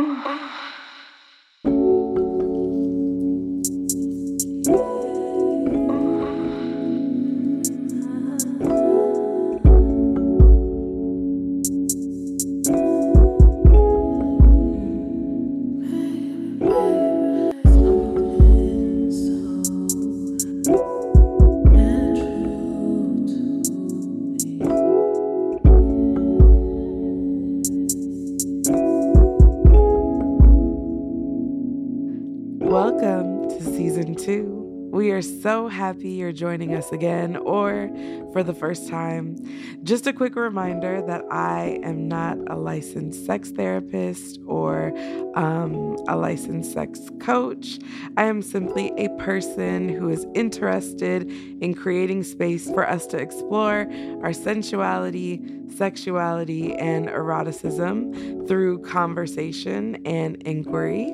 Oh. Joining us again or for the first time. Just a quick reminder that I am not a licensed sex therapist or um, a licensed sex coach. I am simply a person who is interested in creating space for us to explore our sensuality, sexuality, and eroticism through conversation and inquiry.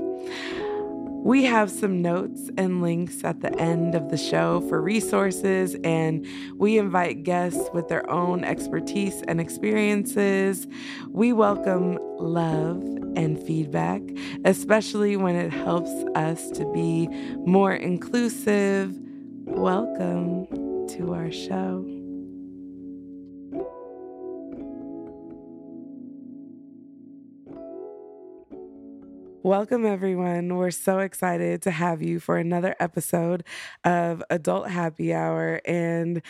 We have some notes and links at the end of the show for resources, and we invite guests with their own expertise and experiences. We welcome love and feedback, especially when it helps us to be more inclusive. Welcome to our show. Welcome, everyone. We're so excited to have you for another episode of Adult Happy Hour. And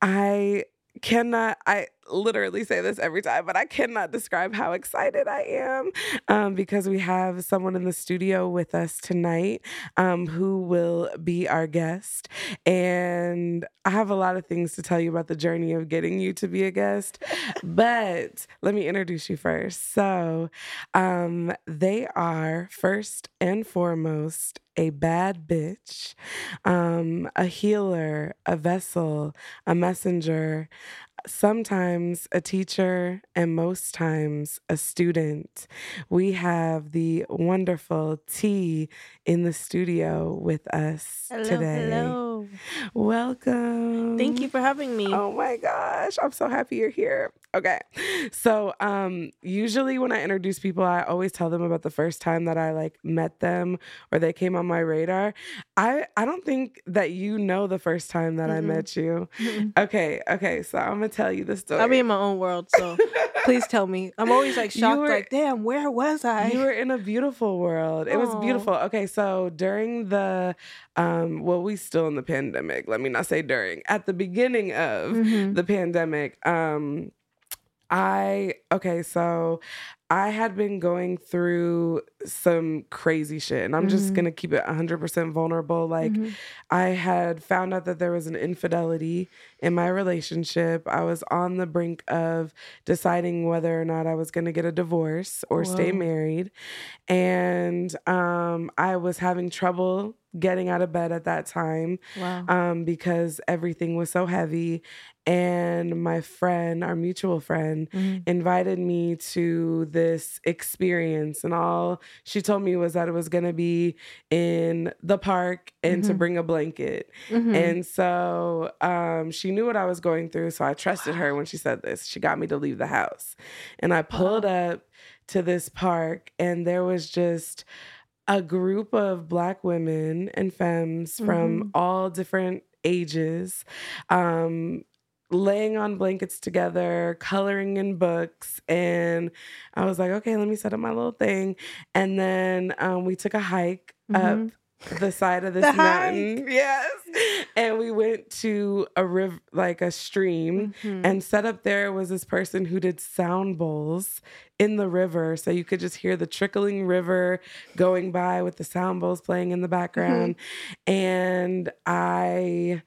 I cannot, I literally say this every time, but I cannot describe how excited I am um, because we have someone in the studio with us tonight um, who will be our guest. And I have a lot of things to tell you about the journey of getting you to be a guest, but let me introduce you first. So, um, they are first and foremost a bad bitch, um, a healer, a vessel, a messenger, sometimes a teacher and most times a student. We have the wonderful T in the studio with us Hello, today. hello. Welcome. Thank you for having me. Oh my gosh, I'm so happy you're here. Okay. So, um usually when I introduce people, I always tell them about the first time that I like met them or they came on my radar. I I don't think that you know the first time that I Mm-mm. met you. Mm-mm. Okay, okay. So, I'm going to tell you the story. I'll be in my own world, so please tell me. I'm always like shocked, were- like, damn, where was I? You were in a beautiful world. It was beautiful. Okay, so during the um well, we still in the pandemic. Let me not say during. At the beginning of Mhm. the pandemic, um I okay, so I had been going through some crazy shit, and I'm just Mhm. gonna keep it 100% vulnerable. Like, Mhm. I had found out that there was an infidelity in my relationship. I was on the brink of deciding whether or not I was to get a divorce or stay married. And um, I was having trouble getting out of bed at that time Wow. um, because everything was so heavy. And my friend, our mutual friend, Mhm. invited me to this experience and all she told me was that it was going to be in the park and to Mhm. bring a blanket Mhm. and so um, she knew what i was going through so i trusted her when she said this she got me to leave the house and i pulled up to this park and there was just a group of black women and femmes from Mhm. all different ages um, laying on blankets together, coloring in books. And I was like, okay, let me set up my little thing. And then um, we took a hike Mhm. up the side of this The mountain. Yes. And we went to a river, like a stream. Mhm. And set up there was this person who did sound bowls in the river. So you could just hear the trickling river going by with the sound bowls playing in the background. And I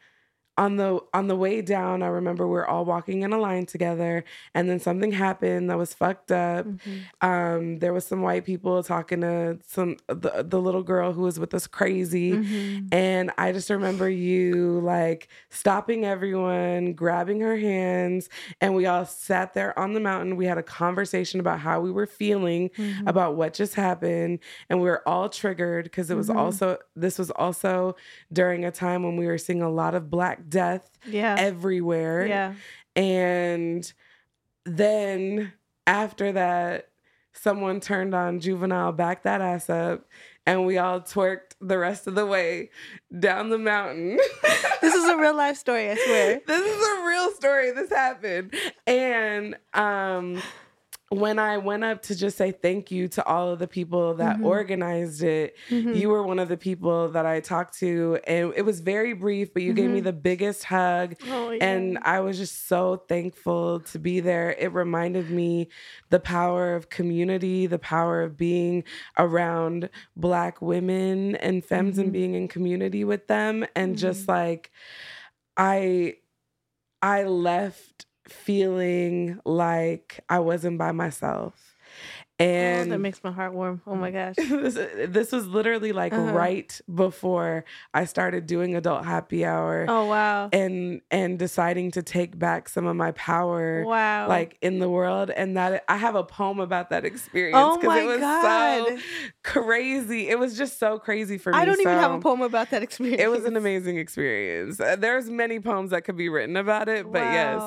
on the on the way down, I remember we are all walking in a line together, and then something happened that was fucked up. Mhm. Um, there was some white people talking to some the, the little girl who was with us crazy. Mhm. And I just remember you like stopping everyone, grabbing her hands, and we all sat there on the mountain. We had a conversation about how we were feeling Mhm. about what just happened. And we were all triggered because it was Mhm. also, this was also during a time when we were seeing a lot of Black death Yeah. everywhere. Yeah. And then after that, someone turned on juvenile, back that ass up, and we all twerked the rest of the way down the mountain. This is a real life story, I swear. this is a real story. This happened. And um when I went up to just say thank you to all of the people that Mhm. organized it, Mhm. you were one of the people that I talked to. And it was very brief, but you gave me Mhm. the biggest hug. Oh, yeah. And I was just so thankful to be there. It reminded me the power of community, the power of being around Black women and femmes and being in community with them. And Mm-hmm. just like, I, I left feeling like I wasn't by myself. Oh, And that makes my heart warm. Oh my gosh. this, this was literally like Uh-huh. right before I started doing adult happy hour Oh wow. and and deciding to take back some of my power Wow. like in the world and that I have a poem about that experience Oh because my it was God. so crazy. It was just so crazy for me. I don't even have a poem about that experience. It was an amazing experience. Uh, There's many poems that could be written about it, but yes.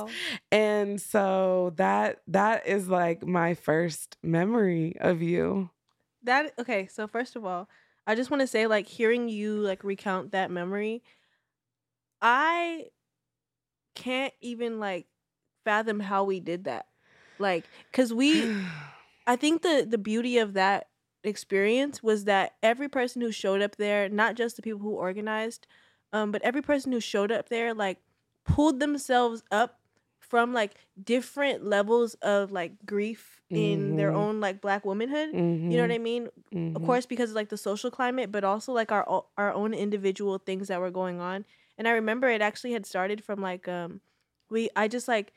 And so that that is like my first memory of you. That okay, so first of all, I just want to say like hearing you like recount that memory, I can't even like fathom how we did that. Like cuz we I think the the beauty of that experience was that every person who showed up there, not just the people who organized, um but every person who showed up there like pulled themselves up from like different levels of like grief in their Mhm. own like black womanhood. You know what I mean? Of course, because of like the social climate, but also like our our own individual things that were going on. And I remember it actually had started from like um we I just like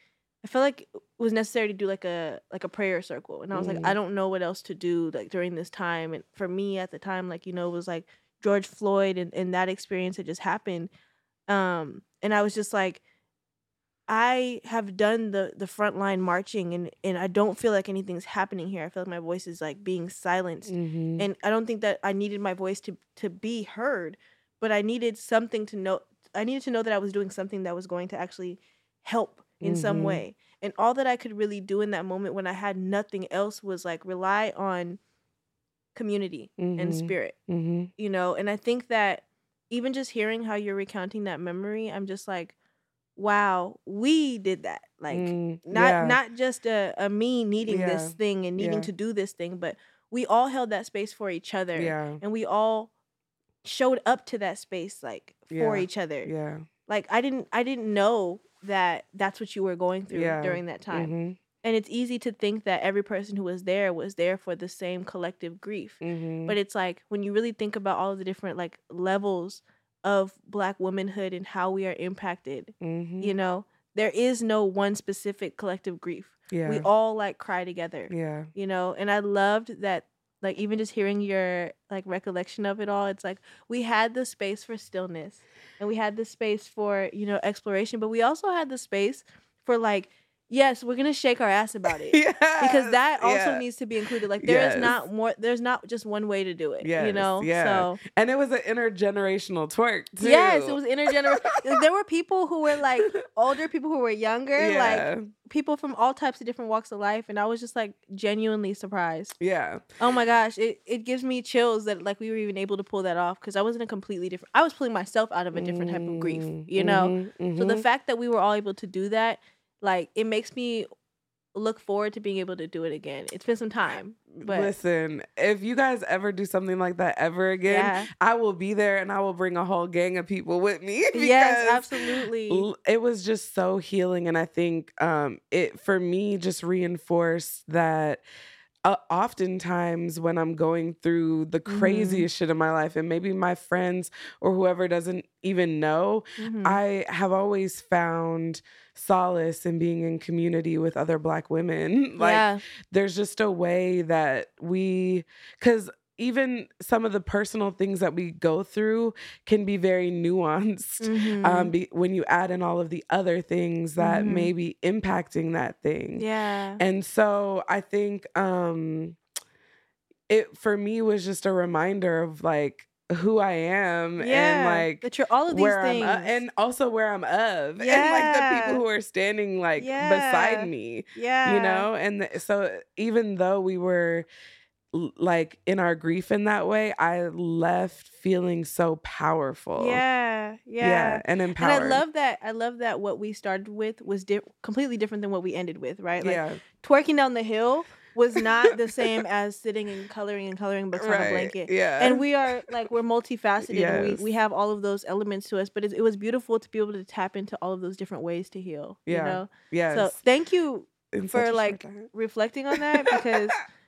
I felt like it was necessary to do like a like a prayer circle, and I was like. I don't know what else to do like during this time. And for me at the time, like you know, it was like George Floyd and and that experience had just happened. Um, and I was just like. I have done the the frontline marching and and I don't feel like anything's happening here. I feel like my voice is like being silenced Mhm. and I don't think that I needed my voice to to be heard, but I needed something to know. I needed to know that I was doing something that was going to actually help in some Mhm. way. And all that I could really do in that moment when I had nothing else was like rely on community and Mhm. spirit, Mhm. you know. And I think that even just hearing how you're recounting that memory, I'm just like, wow, we did that. Like Mm, not yeah. not just a, a me needing Yeah. this thing and needing Yeah. to do this thing, but we all held that space for each other yeah and we all showed up to that space like for each other. yeah Like I didn't I didn't know that that's what you were going through during that time. Mhm. And it's easy to think that every person who was there was there for the same collective grief. Mhm. But it's like when you really think about all of the different like levels of black womanhood and how we are impacted, Mhm. you know, there is no one specific collective grief. yeah We all like cry together yeah you know and i loved that like even just hearing your like recollection of it all it's like we had the space for stillness and we had the space for you know exploration but we also had the space for like yes we're gonna shake our ass about it because that also yeah. needs to be included like there is Yes. not more there's not just one way to do it you know yeah. so and it was an intergenerational twerk too. yes it was intergenerational there were people who were like older people who were younger like people from all types of different walks of life and i was just like genuinely surprised yeah Oh my gosh, it, it gives me chills that like we were even able to pull that off because I was in a completely different. I was pulling myself out of a different type of grief, Mm, you know. mhm, So the mhm. fact that we were all able to do that, like, it makes me look forward to being able to do it again. It's been some time, but listen, if you guys ever do something like that ever again, yeah, I will be there and I will bring a whole gang of people with me. yes, absolutely. It was just so healing, and I think um, it for me just reinforced that. Uh, oftentimes, when I'm going through the Mhm. craziest shit in my life, and maybe my friends or whoever doesn't even know, Mhm. I have always found solace in being in community with other Black women. like, yeah, there's just a way that we because even some of the personal things that we go through can be very nuanced mhm. um be, when you add in all of the other things that Mhm. may be impacting that thing yeah, and so i think um it for me was just a reminder of like who I am Yeah, and like that you're all of these things. I'm, and also where I'm of, and like the people who are standing like Yeah. beside me, yeah, you know. And th- so even though we were like in our grief in that way, I left feeling so powerful. yeah, yeah. yeah, and empowered. And. I love that. I love that what we started with was di- completely different than what we ended with, right? Like yeah, twerking down the hill was not the same as sitting and coloring and coloring books on a blanket. Yeah, And we are like we're multifaceted and Yes. we, we have all of those elements to us, but it, it was beautiful to be able to tap into all of those different ways to heal. Yeah. You know? yes, So thank you in for, such a short like, reflecting on that because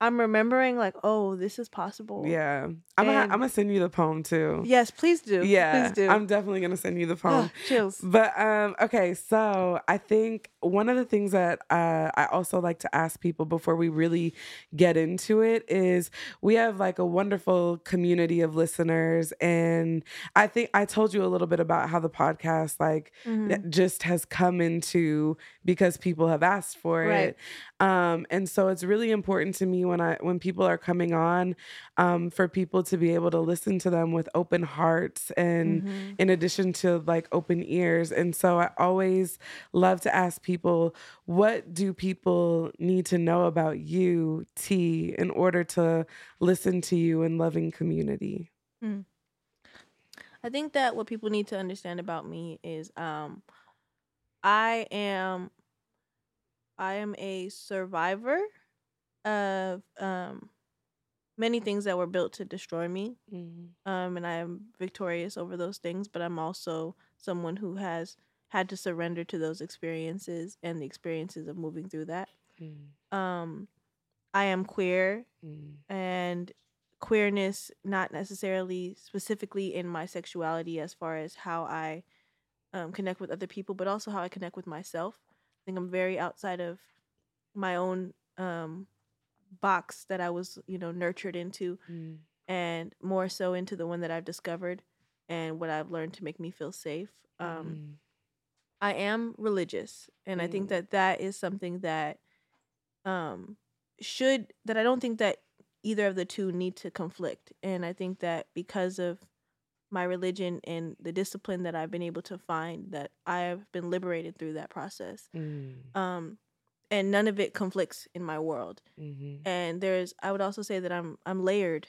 I'm remembering like, oh, this is possible. yeah, I'm gonna I'm gonna send you the poem too. Yes, please do. Yeah, Please do. I'm definitely gonna send you the poem. Chills. But um, okay, so I think one of the things that uh, I also like to ask people before we really get into it is we have like a wonderful community of listeners, and I think I told you a little bit about how the podcast like Mhm. just has come into because people have asked for Right. it. Um, and so it's really important to me when I when people are coming on um, for people to be able to listen to them with open hearts and Mhm. in addition to like open ears. And so I always love to ask people, what do people need to know about you, T, in order to listen to you in loving community? I think that what people need to understand about me is um I am I am a survivor of um many things that were built to destroy me. Um and I am victorious over those things, but I'm also someone who has had to surrender to those experiences and the experiences of moving through that. Um I am queer and queerness not necessarily specifically in my sexuality as far as how I um, connect with other people, but also how I connect with myself. I think I'm very outside of my own um, box that I was, you know, nurtured into, and more so into the one that I've discovered and what I've learned to make me feel safe. Um, I am religious, and I think Mm. that that is something that um should that I don't think that either of the two need to conflict. And I think that because of my religion and the discipline that I've been able to find that I have been liberated through that process. Um and none of it conflicts in my world. And there's I would also say that I'm I'm layered,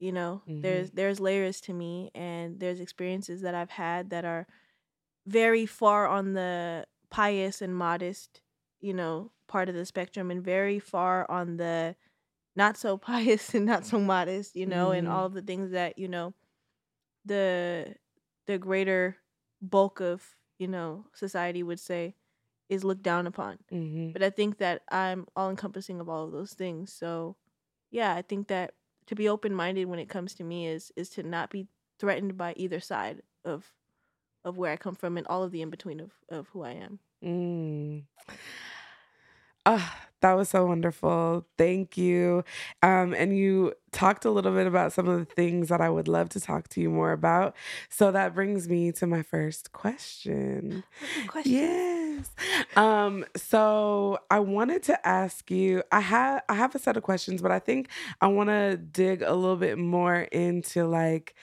you know. There's there's layers to me and there's experiences that I've had that are very far on the pious and modest, you know, part of the spectrum and very far on the not so pious and not so modest, you know, and Mhm. all of the things that, you know, the the greater bulk of, you know, society would say is looked down upon. But I think that I'm all encompassing of all of those things. So yeah, I think that to be open minded when it comes to me is is to not be threatened by either side of of where I come from and all of the in between of, of who I am. Mm. Ah, that was so wonderful. Thank you. Um, and you talked a little bit about some of the things that I would love to talk to you more about. So that brings me to my first question. Question. Yes. Um, so I wanted to ask you, I have I have a set of questions, but I think I want to dig a little bit more into like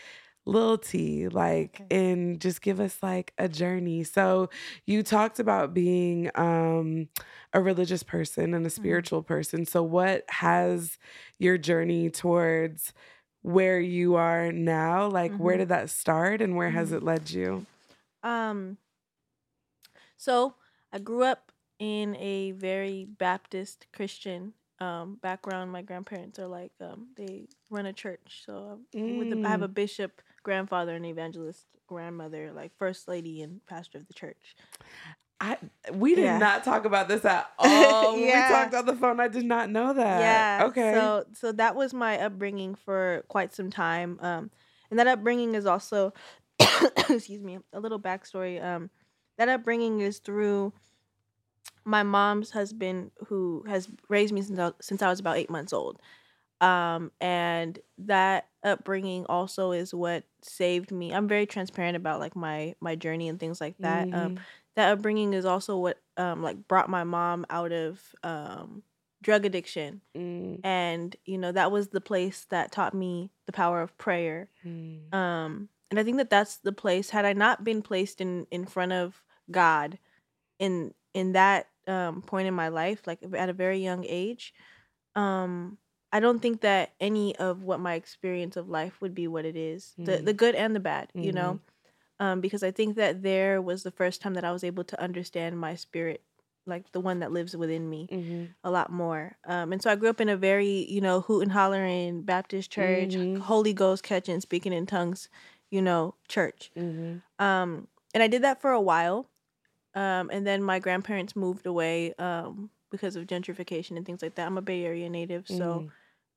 Lil T, like, Okay. and just give us like a journey. So you talked about being um a religious person and a spiritual person. So what has your journey towards where you are now? Like where Mhm. did that start and where has Mhm. it led you? Um so I grew up in a very Baptist Christian um background. My grandparents are like um they run a church. So with the, I have a bishop grandfather and evangelist grandmother, like first lady and pastor of the church. I we did Yeah. not talk about this at all. when Yeah. We talked on the phone. I did not know that. Yeah. Okay. So so that was my upbringing for quite some time. Um, and that upbringing is also, excuse me, a little backstory. Um, that upbringing is through my mom's husband, who has raised me since I, since I was about eight months old. Um, and that upbringing also is what saved me. I'm very transparent about like my my journey and things like that. Um, Mhm. that upbringing is also what um like brought my mom out of um drug addiction. Mm, And, you know, that was the place that taught me the power of prayer. mm, Um, and I think that that's the place. Had I not been placed in in front of God, in in that um, point in my life, like at a very young age, um, I don't think that any of what my experience of life would be what it is, the Mm. the good and the bad, you know. Um, because I think that there was the first time that I was able to understand my spirit, like the one that lives within me, mhm, a lot more. Um, and so I grew up in a very, you know, hoot and hollering Baptist church, Mhm. Holy Ghost catching, speaking in tongues, you know, church. mhm, Um, and I did that for a while. Um, and then my grandparents moved away um, because of gentrification and things like that. I'm a Bay Area native, so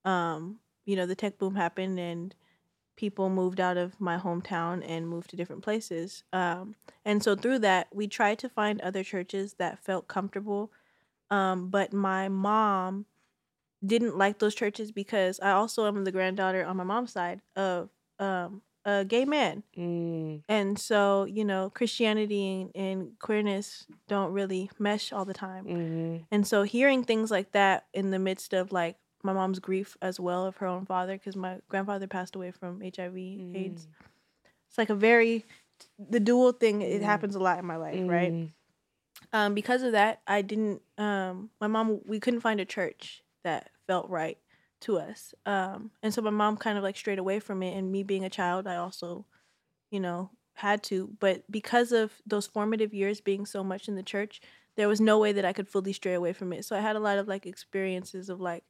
um, you know, the tech boom happened and people moved out of my hometown and moved to different places. Um, and so through that, we tried to find other churches that felt comfortable. Um, but my mom didn't like those churches because I also am the granddaughter on my mom's side of um, a gay man. mm, And so, you know, Christianity and, and queerness don't really mesh all the time. mhm, And so hearing things like that in the midst of like my mom's grief as well of her own father, because my grandfather passed away from HIV AIDS. It's like a very the dual thing, it Mm. happens a lot in my life, right? mm, Um, because of that, I didn't um my mom we couldn't find a church that felt right to us. Um and so my mom kind of like strayed away from it and me being a child, I also, you know, had to. But because of those formative years being so much in the church, there was no way that I could fully stray away from it. So I had a lot of like experiences of like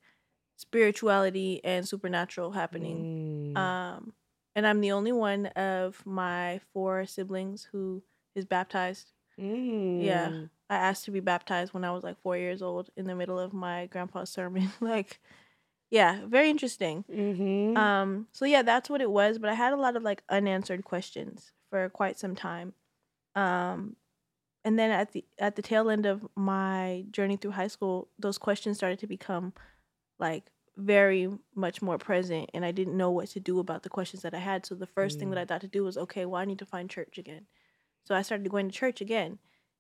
spirituality and supernatural happening. mm, Um and I'm the only one of my four siblings who is baptized. Yeah. mm. I asked to be baptized when I was like four years old in the middle of my grandpa's sermon. like, yeah, very interesting. Mhm. Um, so yeah, that's what it was. But I had a lot of like unanswered questions for quite some time. Um, and then at the at the tail end of my journey through high school, those questions started to become like very much more present, and I didn't know what to do about the questions that I had. So the first thing that Mm. I thought to do was, okay, well, I need to find church again. So I started going to church again,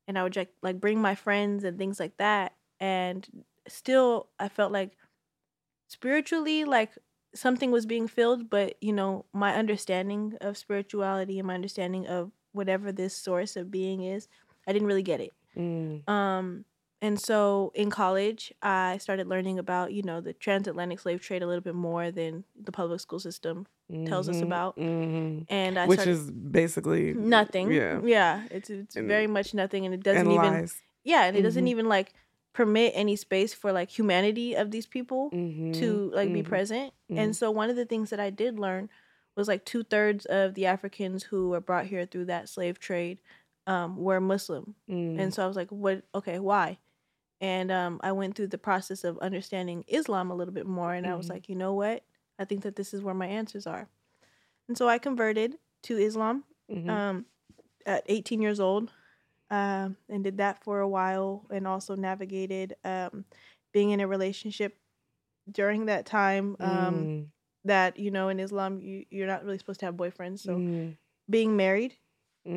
and I would like like bring my friends and things like that. And still, I felt like spiritually, like something was being filled, but you know, my understanding of spirituality and my understanding of whatever this source of being is, I didn't really get it. Mm, Um, and so in college, I started learning about you know the transatlantic slave trade a little bit more than the public school system tells us mhm, about. mhm. And I Which started is basically nothing. Yeah. yeah, it's it's And- very much nothing, and it doesn't and even lies. yeah, and it doesn't Mhm. even like permit any space for like humanity of these people to like be mhm, present. And so one of the things that I did learn was like two thirds of the Africans who were brought here through that slave trade um, were Muslim. mm, And so I was like, what? Okay, why? And um, I went through the process of understanding Islam a little bit more. And I was Mhm. like, you know what? I think that this is where my answers are. And so I converted to Islam mhm, um, at 18 years old um, and did that for a while and also navigated um, being in a relationship during that time um, mm, that you know in islam you, you're not really supposed to have boyfriends so mm, being married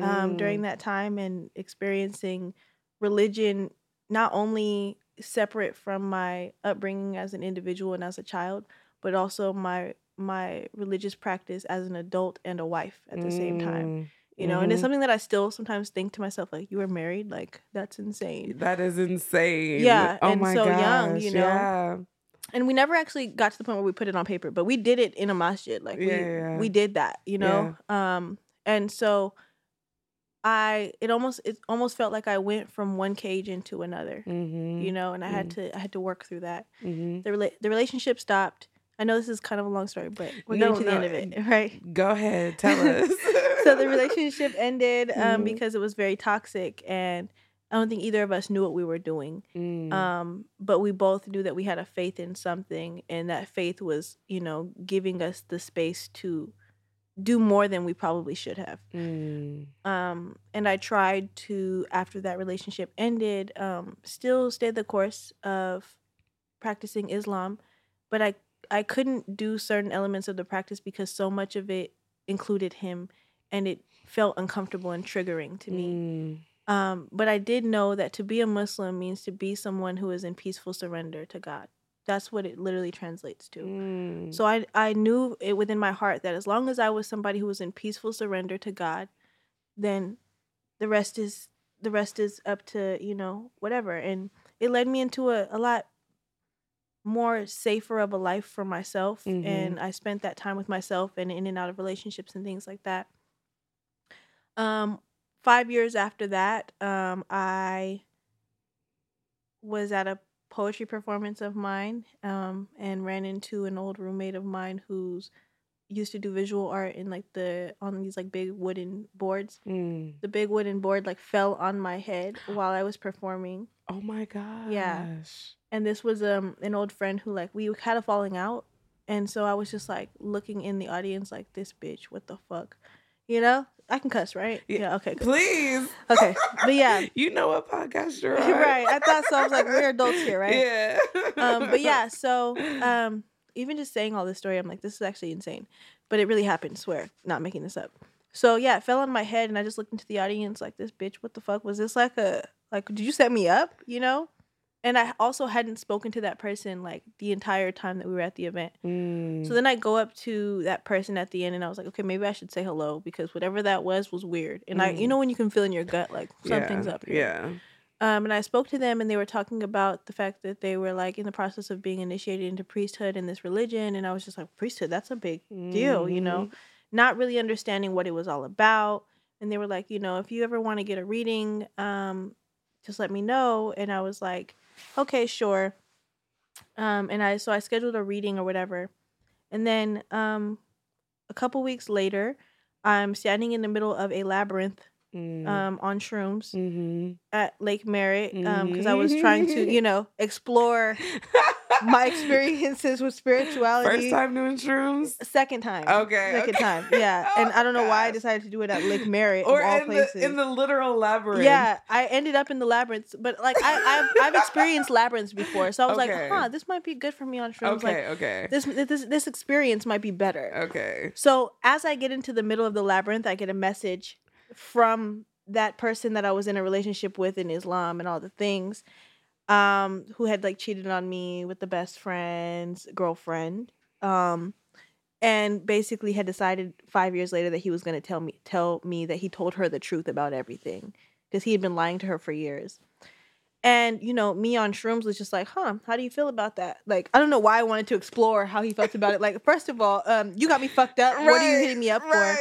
um, during mm, that time and experiencing religion not only separate from my upbringing as an individual and as a child but also my my religious practice as an adult and a wife at the same time mm. you know and it's Mhm. something that i still sometimes think to myself like you were married like that's insane That is insane. Yeah, Oh and my so gosh. young, you know? Yeah. and we never actually got to the point where we put it on paper but we did it in a masjid like we yeah. we did that you know um and so i it almost it almost felt like i went from one cage into another Mm-hmm. you know and i had to i had to work through that mm-hmm. the rela- the relationship stopped i know this is kind of a long story but we're No, getting to the end of it right Go ahead. Tell us. so the relationship ended um Mhm. because it was very toxic and i don't think either of us knew what we were doing Mm, um but we both knew that we had a faith in something and that faith was you know giving us the space to do more than we probably should have. Mm, um and i tried to after that relationship ended um still stay the course of practicing islam but i i couldn't do certain elements of the practice because so much of it included him and it felt uncomfortable and triggering to me. Mm, Um, but I did know that to be a Muslim means to be someone who is in peaceful surrender to God. That's what it literally translates to. Mm. So I I knew it within my heart that as long as I was somebody who was in peaceful surrender to God, then the rest is the rest is up to, you know, whatever. And it led me into a, a lot more safer of a life for myself. Mhm. And I spent that time with myself and in and out of relationships and things like that. Um five years after that, um, I was at a poetry performance of mine um, and ran into an old roommate of mine who's used to do visual art in like the on these like big wooden boards. Mm. The big wooden board like fell on my head while I was performing. Oh my gosh. And this was um an old friend who like we had a falling out. And so I was just like looking in the audience like this bitch, what the fuck? You know? I can cuss, right? Yeah. Yeah, okay. good. Please. Okay. But yeah, You know what podcast you're on. right. I thought so. I was like, we're adults here, right? Yeah. Um, but yeah, so um, even just saying all this story, I'm like, this is actually insane. But it really happened, swear, not making this up. So yeah, it fell on my head and I just looked into the audience like this bitch, what the fuck? Was this like a like did you set me up? You know? And I also hadn't spoken to that person like the entire time that we were at the event. Mm. So then I go up to that person at the end and I was like, okay, maybe I should say hello because whatever that was was weird. And I you Mm. know when you can feel in your gut like something's yeah. up here. Yeah. Um, and I spoke to them, and they were talking about the fact that they were like in the process of being initiated into priesthood in this religion, and I was just like, priesthood, that's a big deal, you know, not really understanding what it was all about. And they were like, you know, if you ever want to get a reading, um, just let me know. And I was like, okay, sure. Um, and I so I scheduled a reading or whatever, and then um, a couple weeks later, I'm standing in the middle of a labyrinth Mm. um, on shrooms mm-hmm. at Lake Merritt because I was trying to, you know, explore my experiences with spirituality. First time doing shrooms? Second time. Okay, Second okay. time. Yeah. Oh, and I don't know why I decided to do it at Lake Merritt Or in places. the in the literal labyrinth. yeah, I ended up in the labyrinth, but like I, I've I've experienced labyrinths before, so I was Okay. like, huh, this might be good for me on shrooms. Okay, Like okay. this this this experience might be better. Okay. So as I get into the middle of the labyrinth, I get a message from that person that I was in a relationship with in Islam and all the things, um, who had like cheated on me with the best friend's girlfriend, um, and basically had decided five years later that he was going to tell me tell me that he told her the truth about everything because he had been lying to her for years. And you know, me on shrooms was just like, huh, how do you feel about that? Like, I don't know why I wanted to explore how he felt about it. Like, first of all, um, you got me fucked up. what are you hitting me up for?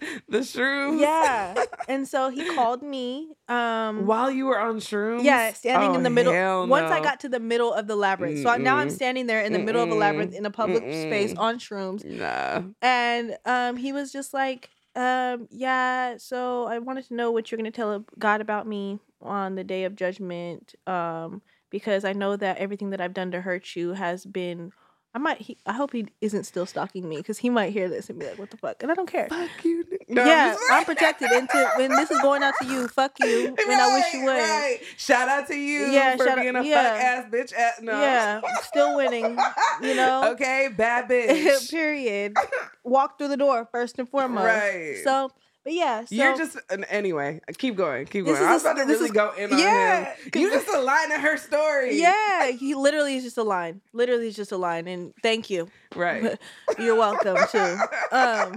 the shrooms. Yeah. And so he called me. Um While you were on shrooms? yeah, standing in Oh, the middle. hell Once I got to the middle of the labyrinth. So now I'm standing there in the middle of a labyrinth in a public space Mm-mm. on shrooms. Nah. And um he was just like, um, yeah, so I wanted to know what you're gonna tell God about me on the day of judgment. Um, because I know that everything that I've done to hurt you has been I might he, I hope he isn't still stalking me because he might hear this and be like, What the fuck? And I don't care. Fuck you. No, yeah, I'm protected. Until when this is going out to you, fuck you. And I wish you would. Right. Shout out to you Yeah, for shout out- being a yeah. fuck ass bitch. At, no. Yeah, still winning. You know. Okay, bad bitch. Period. Walk through the door first and foremost. Right. So, but yeah. So You're just anyway. Keep going. Keep going. I was a- about to really is- go in on yeah, him. You just aligning her story. yeah. He literally is just a line. Literally is just a line. And thank you. Right. You're welcome too. Um,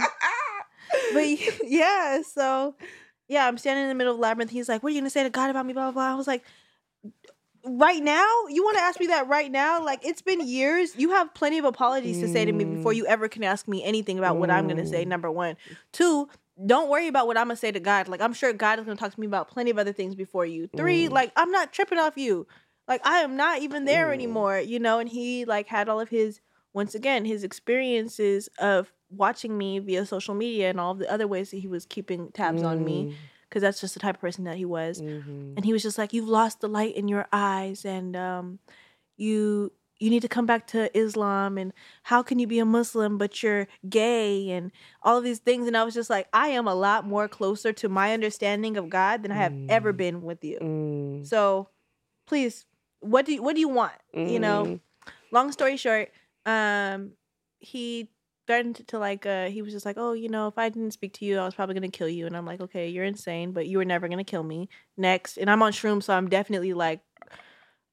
but yeah. So yeah, I'm standing in the middle of labyrinth. He's like, "What are you gonna say to God about me?" Blah blah blah. I was like. Right now, you want to ask me that right now? Like it's been years. You have plenty of apologies to say to me before Mm. you ever can ask me anything about what I'm gonna say. Mm. Number one, two. Don't worry about what I'm gonna say to God. Like I'm sure God is gonna talk to me about plenty of other things before you. Three, Mm. like I'm not tripping off you. Like I am not even there Mm. anymore. You know. And he like had all of his once again his experiences of watching me via social media and all the other ways that he was keeping tabs on me because that's just the type of person that he was Mhm. and he was just like you've lost the light in your eyes and um you you need to come back to Islam and how can you be a Muslim but you're gay and all of these things and I was just like I am a lot more closer to my understanding of God than I have ever Mm. been with you. Mm. So please what do you what do you want? You know? Mm. long story short, um, he threatened to like uh he was just like oh you know if i didn't speak to you i was probably gonna kill you and i'm like okay you're insane but you were never gonna kill me next and i'm on shrooms so i'm definitely like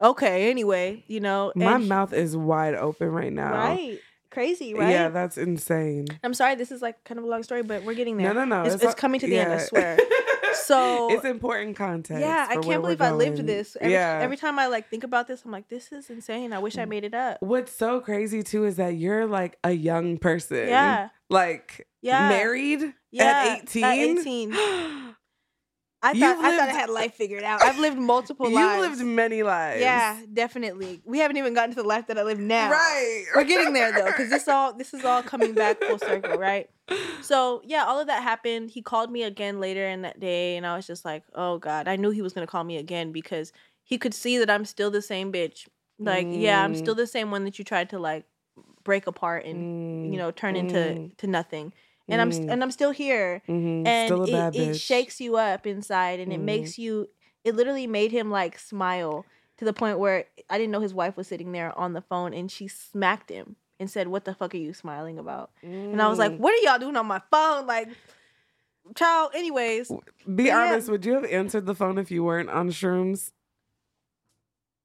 okay anyway you know My and mouth is wide open right now. right crazy right Yeah, that's insane. i'm sorry this is like kind of a long story but we're getting there No, no, no. It's- it's coming to the end, I swear. So- it's important context. yeah i can't believe i lived this every, yeah. every time i like think about this i'm like this is insane i wish i mm. made it up What's so crazy too is that you're like a young person. yeah Like yeah married yeah at 18. at 18 I You've thought I thought I had life figured out. I've lived multiple lives. You've lived many lives. Yeah, definitely. We haven't even gotten to the life that I live now. Right. We're getting there though, because this all this is all coming back full circle, right? So yeah, all of that happened. He called me again later in that day, and I was just like, oh god, I knew he was gonna call me again because he could see that I'm still the same bitch. Like, yeah, I'm Mm. still the same one that you tried to like break apart and you know turn into Mm. to nothing. And I'm Mm. and I'm still here Mhm. and Still it, it shakes you up inside and it Mhm. makes you it literally made him like smile to the point where i didn't know his wife was sitting there on the phone and she smacked him and said what the fuck are you smiling about and i was like Mm. what are y'all doing on my phone like child anyways Be yeah. honest, would you have answered the phone if you weren't on shrooms?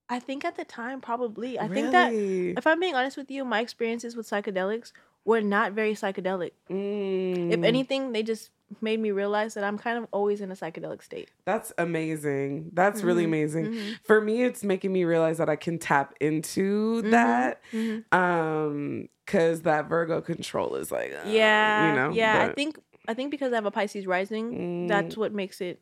i think at the time probably i think that if i'm being honest with you my experiences with psychedelics were not very psychedelic if Mm. anything they just made me realize that i'm kind of always in a psychedelic state That's amazing. That's really Mhm, amazing. mhm, For me, it's making me realize that I can tap into mhm, that. mhm. Um, cause that Virgo control is like, uh, yeah you know, yeah i think i think because i have a pisces rising that's mm, what makes it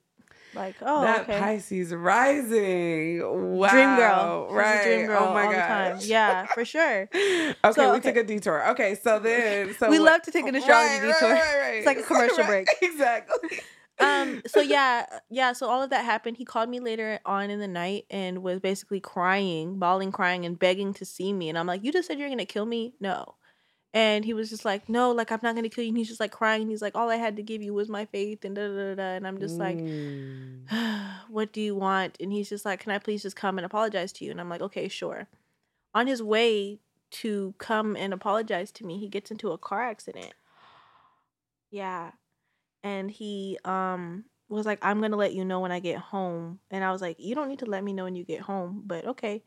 like oh that okay Pisces rising. Wow. dream girl Right. dream girl oh my gosh. yeah for sure okay, So, we okay. took a detour. Okay, so then so we what- love to take an astrology Right, detour right, right. It's like a commercial break. Exactly. um so yeah yeah so all of that happened he called me later on in the night and was basically crying bawling crying and begging to see me and i'm like you just said you're gonna kill me no and he was just like no like i'm not gonna kill you and he's just like crying he's like all i had to give you was my faith and da da da, and i'm just like Mm. what do you want? And he's just like, can I please just come and apologize to you? And I'm like, okay, sure. On his way to come and apologize to me, he gets into a car accident. Yeah. And he um was like, I'm gonna let you know when I get home. And I was like, You don't need to let me know when you get home, but okay.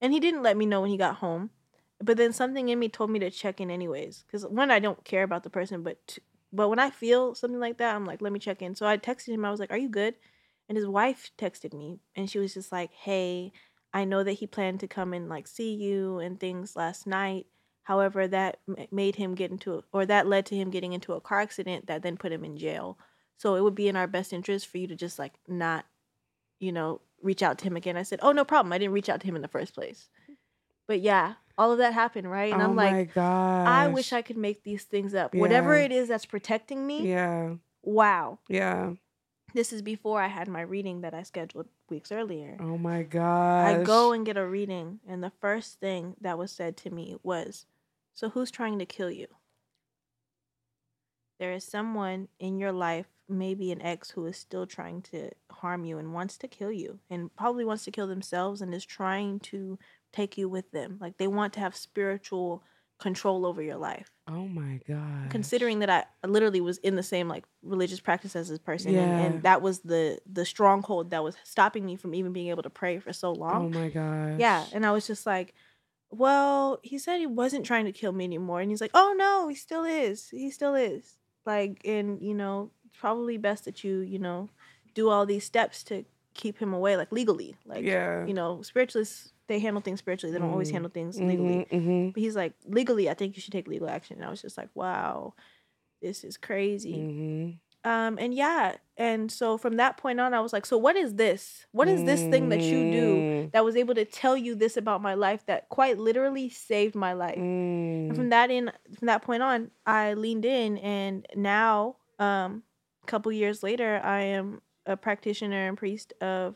And he didn't let me know when he got home. But then something in me told me to check in anyways. Because one, I don't care about the person, but t- but when I feel something like that, I'm like, let me check in. So I texted him. I was like, Are you good? And his wife texted me, and she was just like, Hey, I know that he planned to come and like see you and things last night. However, that made him get into, or that led to him getting into a car accident that then put him in jail. So it would be in our best interest for you to just like not, you know, reach out to him again. I said, Oh, no problem. I didn't reach out to him in the first place. But yeah, all of that happened, right? And oh I'm like, gosh. I wish I could make these things up. Whatever it is that's protecting me, Yeah. wow. Yeah. This is before I had my reading that I scheduled weeks earlier. Oh my gosh. I go and get a reading, and the first thing that was said to me was, So who's trying to kill you? There is someone in your life, maybe an ex, who is still trying to harm you and wants to kill you, and probably wants to kill themselves and is trying to take you with them. Like they want to have spiritual control over your life. Oh my god. Considering that I literally was in the same like religious practice as this person, and, Yeah. and that was the the stronghold that was stopping me from even being able to pray for so long. Oh my god. Yeah, and I was just like, well, he said he wasn't trying to kill me anymore, and he's like, oh no, he still is. He still is. Like, and you know, it's probably best that you, you know, do all these steps to keep him away, like legally. Like, yeah. you know, spiritualists they handle things spiritually. They don't always Mm. handle things legally. Mhm, mhm, But he's like, legally, I think you should take legal action. And I was just like, wow, this is crazy. mhm. Um, and yeah, and so from that point on, I was like, so what is this? What is this thing that you do Mm, that was able to tell you this about my life that quite literally saved my life? And mm. from that in from that point on, I leaned in and now, um, a couple years later, I am a practitioner and priest of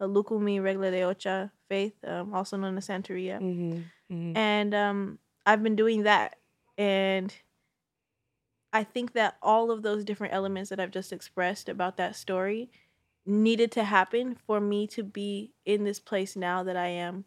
a Lukumi Regla de Ocha faith, um, also known as Santeria Mhm, mhm. and um i've been doing that and i think that all of those different elements that i've just expressed about that story needed to happen for me to be in this place now that i am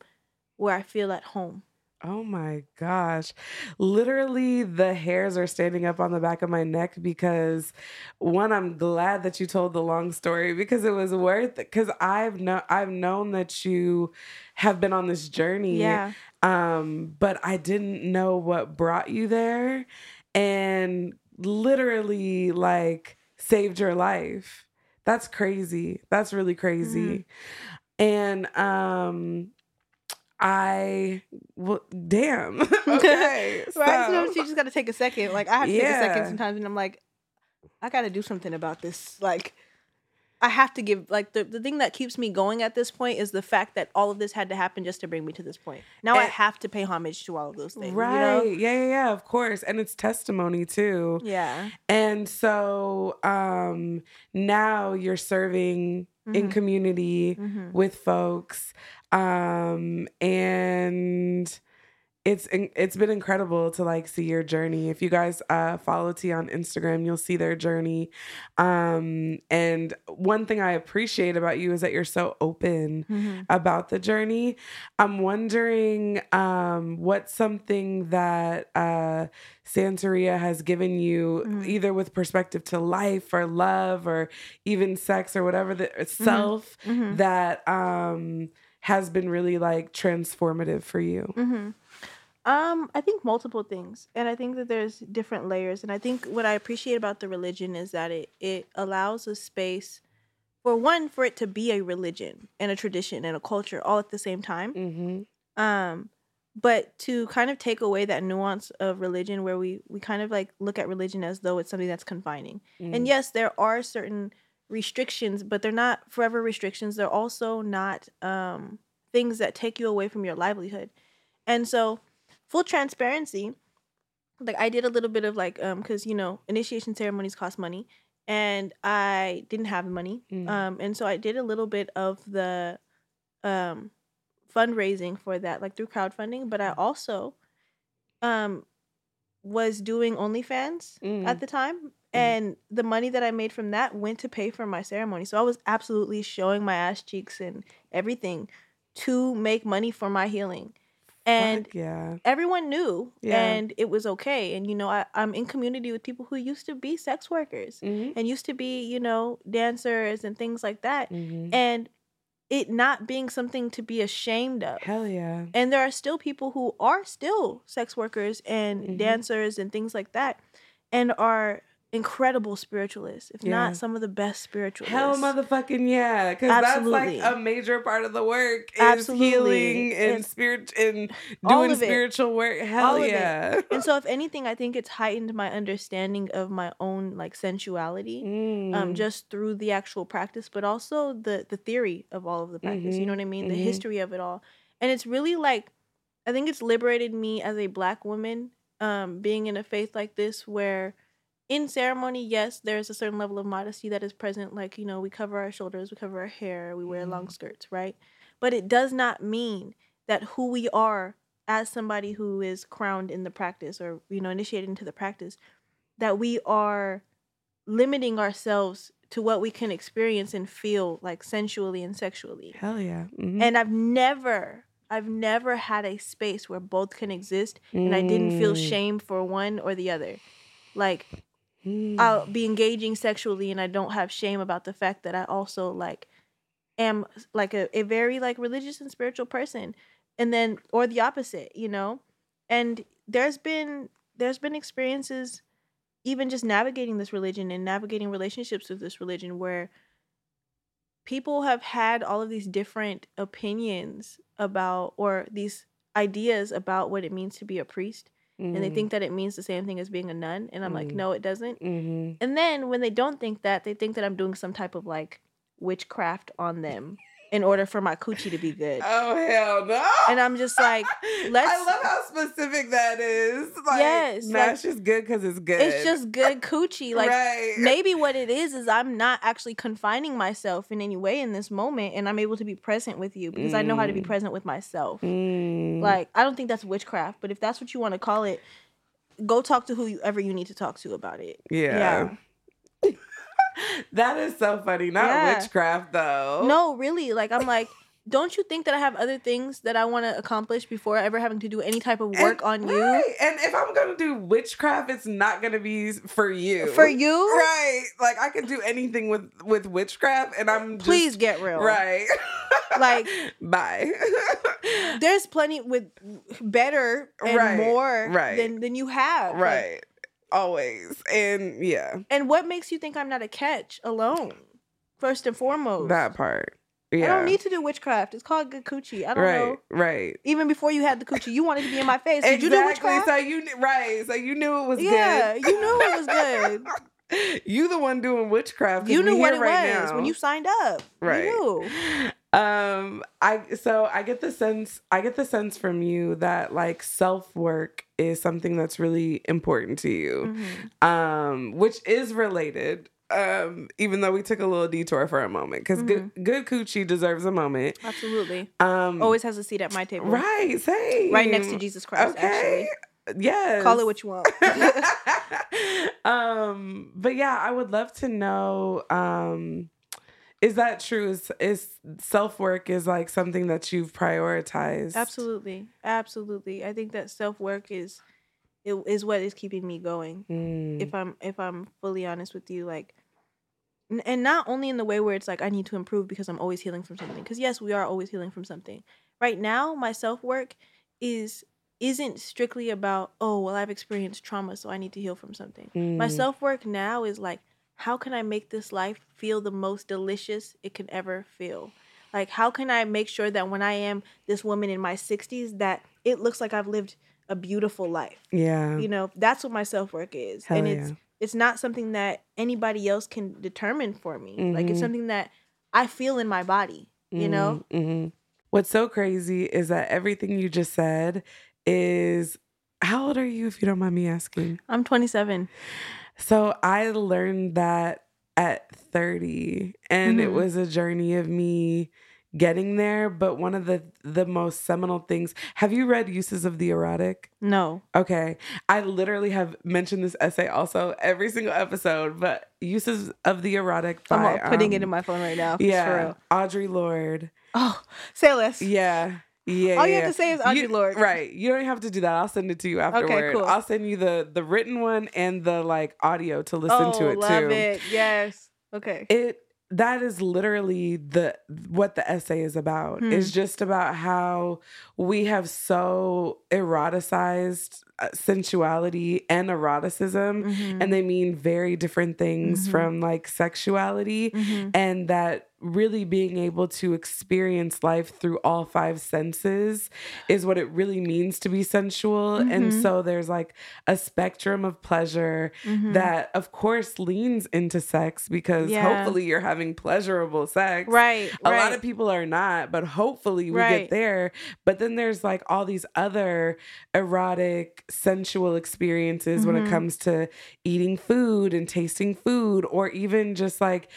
where i feel at home Oh my gosh. Literally, the hairs are standing up on the back of my neck because one, I'm glad that you told the long story because it was worth it. Because I've known I've known that you have been on this journey. Yeah. Um, but I didn't know what brought you there and literally like saved your life. That's crazy. That's really crazy. And um I well, damn. okay. right. so- So you just got to take a second. Like I have to take a second sometimes, and I'm like, I got to do something about this. Like, I have to give. Like the the thing that keeps me going at this point is the fact that all of this had to happen just to bring me to this point. Now I have to pay homage to all of those things. right. You know? Yeah, yeah, yeah, of course. And it's testimony too. Yeah. And so um now you're serving in Mhm. community Mhm. with folks um and it's it's been incredible to like see your journey if you guys uh follow t on instagram you'll see their journey um and one thing i appreciate about you is that you're so open Mhm. about the journey i'm wondering um what's something that uh santeria has given you Mhm. either with perspective to life or love or even sex or whatever the self Mhm. that um has been really like transformative for you hmm Um, I think multiple things, and I think that there's different layers. And I think what I appreciate about the religion is that it it allows a space for one for it to be a religion and a tradition and a culture all at the same time. mm-hmm. Um, but to kind of take away that nuance of religion, where we we kind of like look at religion as though it's something that's confining. Mm. And yes, there are certain restrictions, but they're not forever restrictions. They're also not um, things that take you away from your livelihood. And so, full transparency, like I did a little bit of like, um, because you know, initiation ceremonies cost money, and I didn't have money, Mm. um, and so I did a little bit of the, um, fundraising for that, like through crowdfunding. But I also, um, was doing OnlyFans Mm. at the time. And the money that I made from that went to pay for my ceremony. So I was absolutely showing my ass cheeks and everything to make money for my healing. And Fuck yeah everyone knew Yeah. and it was okay. And you know, I, I'm in community with people who used to be sex workers mm-hmm. and used to be, you know, dancers and things like that. Mm-hmm. And it not being something to be ashamed of. hell yeah And there are still people who are still sex workers and Mhm. dancers and things like that and are incredible spiritualists, if Yeah. not some of the best spiritualists. Hell motherfucking yeah. Because that's like a major part of the work is Absolutely. healing and And spirit and doing spiritual work. Hell All yeah. and so if anything, I think it's heightened my understanding of my own like sensuality. Mm. Um, just through the actual practice, but also the the theory of all of the practice. You know what I mean? The mhm. history of it all, and it's really like, I think it's liberated me as a black woman, um, being in a faith like this, where in ceremony, yes, there's a certain level of modesty that is present. Like you know, we cover our shoulders, we cover our hair, we wear long Mhm. skirts, right? But it does not mean that who we are as somebody who is crowned in the practice or you know initiated into the practice that we are limiting ourselves to what we can experience and feel like sensually and sexually. Hell yeah. Mhm. And I've never I've never had a space where both can exist and I didn't feel Mm. shame for one or the other. Like Mm. I'll be engaging sexually and I don't have shame about the fact that I also like am like a, a very like religious and spiritual person. And then or the opposite, you know? And there's been there's been experiences even just navigating this religion and navigating relationships with this religion where people have had all of these different opinions about or these ideas about what it means to be a priest and they Mm. think that it means the same thing as being a nun and i'm like Mm. no it doesn't Mhm. and then when they don't think that they think that i'm doing some type of like witchcraft on them in order for my coochie to be good Oh hell no! and i'm just like let's- I love how specific that is. Like, Yes, nah, like, it's just good because it's good. it's just good coochie like right. maybe what it is is i'm not actually confining myself in any way in this moment and i'm able to be present with you because i know how to be Mm. present with myself Mm. like i don't think that's witchcraft but if that's what you want to call it go talk to whoever you need to talk to about it yeah. that is so funny. Not Yeah. witchcraft though. no really like i'm like don't you think that I have other things that I want to accomplish before ever having to do any type of And- work on you? right. And if I'm gonna do witchcraft, it's not gonna be for you. For you? Right. Like I could do anything with with witchcraft and I'm just, Please get real. Right. Like- bye. There's plenty with better and Right, more right. than than you have. Like, right. Always. And yeah, and what makes you think I'm not a catch alone? First and foremost. that part. Yeah. I don't need to do witchcraft. It's called good coochie. I don't right, know. right. Even before you had the coochie, you wanted to be in my face. Did exactly. you do witchcraft? So you right. So you knew it was yeah, good. you knew it was good. you the one doing witchcraft. you knew what it right was now. when you signed up. Right. You knew. um i so i get the sense i get the sense from you that like self-work is something that's really important to you Mhm. um which is related um even though we took a little detour for a moment because good good coochie deserves a moment Absolutely. um Always has a seat at my table. right same Right next to Jesus Christ, okay yes Call it what you want. um but yeah i would love to know um is that true is, is self-work is like something that you've prioritized Absolutely. Absolutely. I think that self work is it is what is keeping me going. Mm, If I'm if I'm fully honest with you, like and not only in the way where it's like I need to improve because I'm always healing from something. Because yes, we are always healing from something. Right now, my self work is isn't strictly about oh well I've experienced trauma so I need to heal from something. My mm, self work now is like, how can I make this life feel the most delicious it can ever feel? Like, how can I make sure that when I am this woman in my 60s, that it looks like I've lived a beautiful life? yeah You know, that's what my self work is, Hell and it's yeah. it's not something that anybody else can determine for me. Like, it's Mhm. something that I feel in my body. You know, Mhm, mhm. what's so crazy is that everything you just said is how old are you if you don't mind me asking I'm 27. So I learned that at 30 and it Mhm. was a journey of me getting there, but one of the the most seminal things. Have you read Uses of the Erotic? No, Okay. I literally have mentioned this essay also every single episode, but Uses of the Erotic by I'm putting it um, in my phone right now Yeah. Audre Lorde. Oh, say less. Yeah. Yeah. All you yeah. have to say is Audre You- Lorde. Right. You don't have to do that. I'll send it to you afterward. Okay, cool. I'll send you the the written one and the like audio to listen oh, to it love too. it. Yes. Okay. It that is literally the what the essay is about. Hmm. It's just about how we have so eroticized uh, sensuality and eroticism Mhm. and they mean very different things Mhm. from like sexuality Mhm. and that really being able to experience life through all five senses is what it really means to be sensual and Mhm. so there's like a spectrum of pleasure Mhm. that of course leans into sex because Yeah. hopefully you're having pleasurable sex right. a right. lot of people are not but hopefully we Right. get there but then there's like all these other erotic sensual experiences when Mhm. it comes to eating food and tasting food or even just like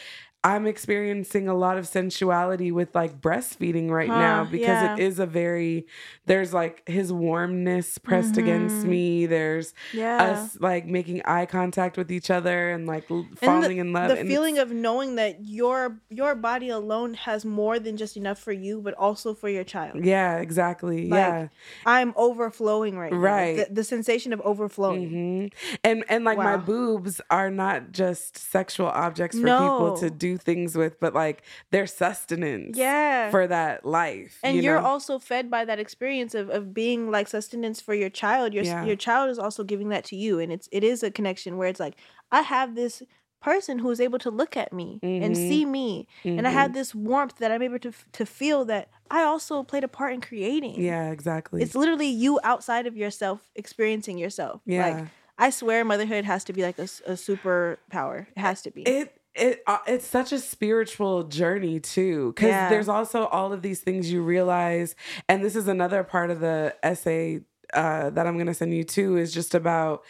I'm experiencing a lot of sensuality with like breastfeeding right now because yeah. it is a very there's like his warmness pressed against Mhm. me. There's yeah. us like making eye contact with each other and like l- And falling in love. the and feeling of knowing that your your body alone has more than just enough for you, but also for your child. yeah, exactly. Like, yeah. I'm overflowing right now. Right. The, the sensation of overflowing. hmm And and like my boobs are not just sexual objects for people to No. Do things with, but like they're sustenance Yeah. for that life. and you are also fed by that experience of, of being like sustenance for your child. Your Yeah. your child is also giving that to you, and it's it is a connection where it's like I have this person who is able to look at me and Mhm. see me, and I have this warmth that I'm able to to feel that I also played a part in creating. Yeah, exactly. It's literally you outside of yourself experiencing yourself. yeah. Like I swear motherhood has to be like a, a superpower. It has to be. it it uh, it's such a spiritual journey too because Yeah. there's also all of these things you realize and this is another part of the essay uh, that i'm going to send you too is just about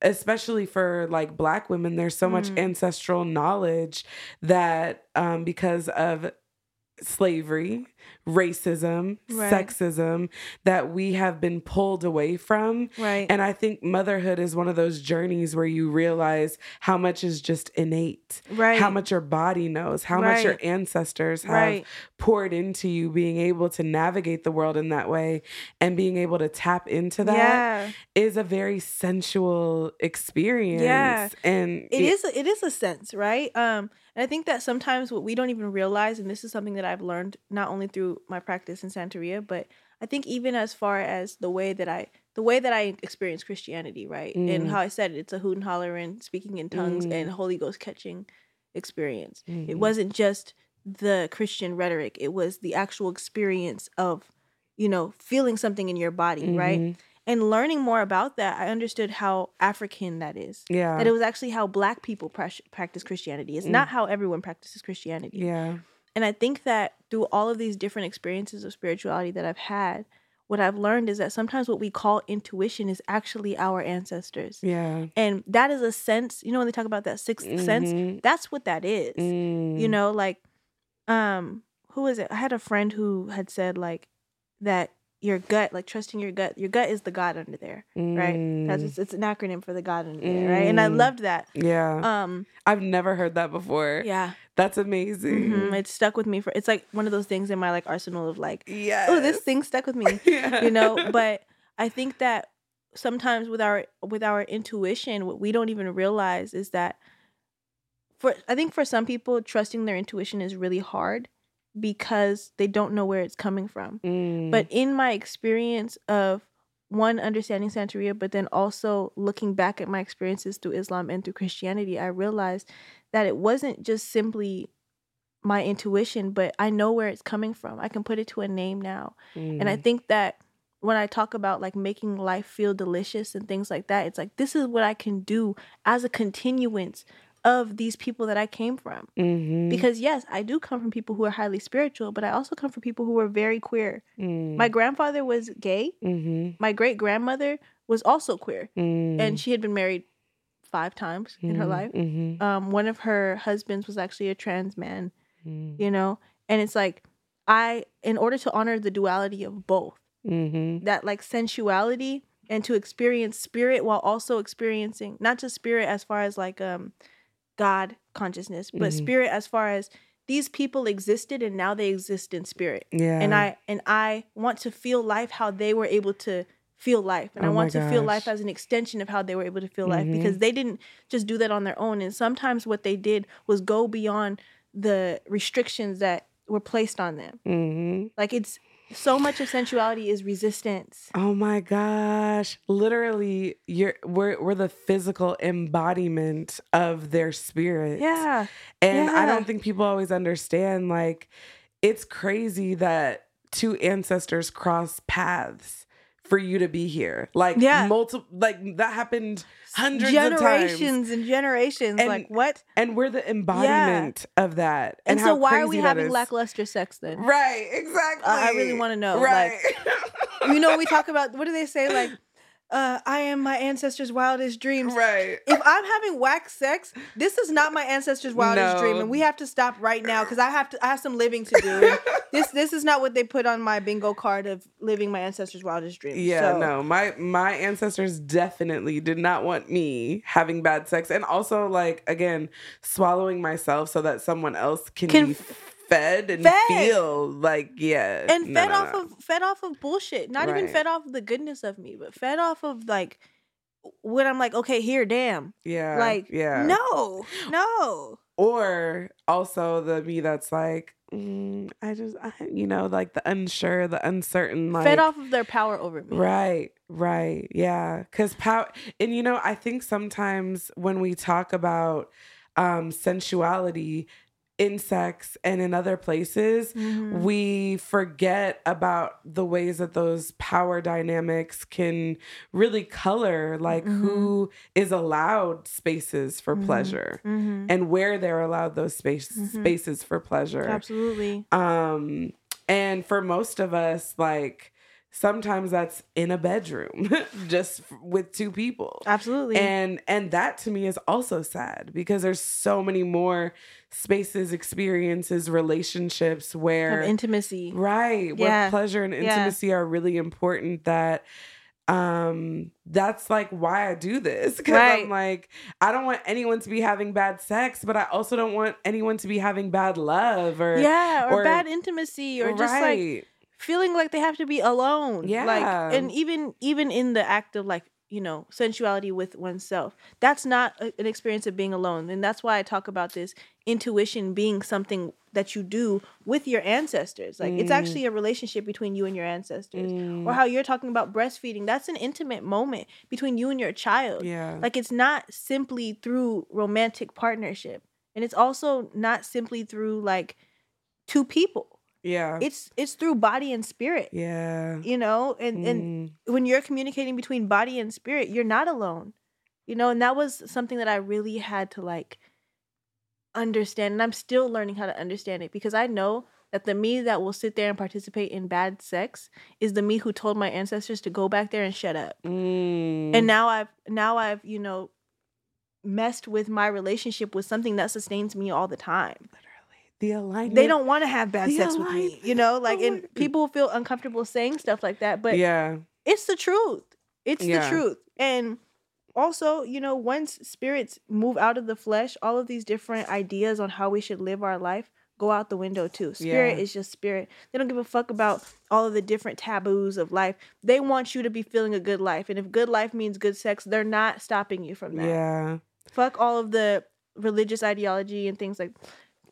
especially for like black women there's so much Mm. ancestral knowledge that um, because of slavery, racism, Right. sexism that we have been pulled away from. Right. And I think motherhood is one of those journeys where you realize how much is just innate, right. how much your body knows, how much your ancestors have Right. poured into you, being able to navigate the world in that way and being able to tap into that Yeah. is a very sensual experience. Yeah. And it is a, it is a sense right um and i think that sometimes what we don't even realize and this is something that i've learned not only through my practice in santeria but i think even as far as the way that i the way that i experience christianity right and Mm. how i said it, it's a hoot and holler and speaking in tongues Mm. and holy ghost catching experience it Mhm. wasn't just the christian rhetoric it was the actual experience of you know feeling something in your body right Mhm. and learning more about that i understood how african that is Yeah. that it was actually how black people prac- practice Christianity. It's Mm. not how everyone practices Christianity. yeah. And I think that through all of these different experiences of spirituality that I've had, what I've learned is that sometimes what we call intuition is actually our ancestors. Yeah. And that is a sense, you know, when they talk about that 6th sense, Mhm. that's what that is. Mm. You know, like, um, who is it? I had a friend who had said, like, that your gut, like trusting your gut, your gut is the God under there, right? That's Mm. it's, it's an acronym for the God under there, right? And I Mm. loved that. Yeah. Um, I've never heard that before. yeah, That's amazing. hmm It stuck with me for. It's like one of those things in my like arsenal of like, Yeah. oh, this thing stuck with me, yeah. you know. But I think that sometimes with our with our intuition, what we don't even realize is that for I think for some people, trusting their intuition is really hard because they don't know where it's coming from. Mm. But in my experience of one understanding Santeria, but then also looking back at my experiences through Islam and through Christianity, I realized that it wasn't just simply my intuition, but I know where it's coming from. I can put it to a name now. And I Mm. think that when I talk about like making life feel delicious and things like that, it's like this is what I can do as a continuance of these people that I came from. Mhm. Because yes, I do come from people who are highly spiritual, but I also come from people who are very queer. Mm. My grandfather was gay. Mhm. My great grandmother was also queer, Mm. and she had been married five times in her Mhm. life. Mhm. Um, one of her husbands was actually a trans man, Mm. you know, and it's like I, in order to honor the duality of both, Mhm. that like sensuality and to experience spirit while also experiencing not just spirit as far as like um God consciousness, but Mhm. spirit as far as these people existed and now they exist in spirit. Yeah. and I and I want to feel life how they were able to feel life, and I Oh my want to feel life as an extension of how they were able to feel life Mhm. because they didn't just do that on their own. And sometimes what they did was go beyond the restrictions that were placed on them. Mhm. Like it's so much of sensuality is resistance. Oh my gosh. Literally you're we're we're the physical embodiment of their spirit. Yeah, And I don't think people always understand like it's crazy that two ancestors cross paths for you to be here. Like Yeah. multiple like that happened hundreds of times. generations and generations. And- like what? And we're the embodiment of that. And, And, so why are we having is. lackluster sex then? Right, exactly. I really wanna know, Right. You know, we talk about what do they say? Like, uh, I am my ancestors' wildest dreams. right. If I'm having whack sex, this is not my ancestors' wildest dream, and we have to stop right now because I have to. I have some living to do. This this is not what they put on my bingo card of living my ancestors' wildest dreams. Yeah, So, no, my my ancestors definitely did not want me having bad sex, and also like again swallowing myself so that someone else can, Can be fed and fed. feel like yeah, and no, fed no, off no. of fed off of bullshit. Not even fed off of the goodness of me, but fed off of like when I'm like, okay, here, damn, yeah, like, yeah, no, no, or also the me that's like. Mm, I just, I, you know, like the unsure, the uncertain, like fed off of their power over me. Right, right. Yeah. Cause power and you know, I think sometimes when we talk about um sensuality in sex and in other places, Mhm. we forget about the ways that those power dynamics can really color like Mhm. who is allowed spaces for Mhm. pleasure Mhm. and where they're allowed those space, Mhm. spaces for pleasure Absolutely. um and for most of us like sometimes that's in a bedroom just with two people Absolutely. and and that to me is also sad because there's so many more spaces experiences relationships where of intimacy. right where pleasure and Yeah. intimacy are really important that um that's like why i do this because Right. i'm like i don't want anyone to be having bad sex but i also don't want anyone to be having bad love or yeah, or, or- bad intimacy, or just like right feeling like they have to be alone. Yeah. Like and even even in the act of like, you know, sensuality with oneself. That's not a, an experience of being alone. And that's why I talk about this intuition being something that you do with your ancestors. Like it's Mm. actually a relationship between you and your ancestors. Mm, Or how you're talking about breastfeeding. That's an intimate moment between you and your child. yeah Like it's not simply through romantic partnership. And it's also not simply through like two people yeah. It's it's through body and spirit yeah. you know and and Mm, when you're communicating between body and spirit you're not alone you know and that was something that i really had to like understand and i'm still learning how to understand it because i know that the me that will sit there and participate in bad sex is the me who told my ancestors to go back there and shut up. Mm, and now i've now i've you know messed with my relationship with something that sustains me all the time. Literally the alignment. They don't want to have bad sex with me you know? Oh like Oh and people feel uncomfortable saying stuff like that but yeah. it's the truth. It's Yeah. the truth. And also you know once spirits move out of the flesh all of these different ideas on how we should live our life go out the window too. Spirit Yeah. is just spirit. They don't give a fuck about all of the different taboos of life. They want you to be feeling a good life and if good life means good sex they're not stopping you from that. Yeah. Fuck all of the religious ideology and things like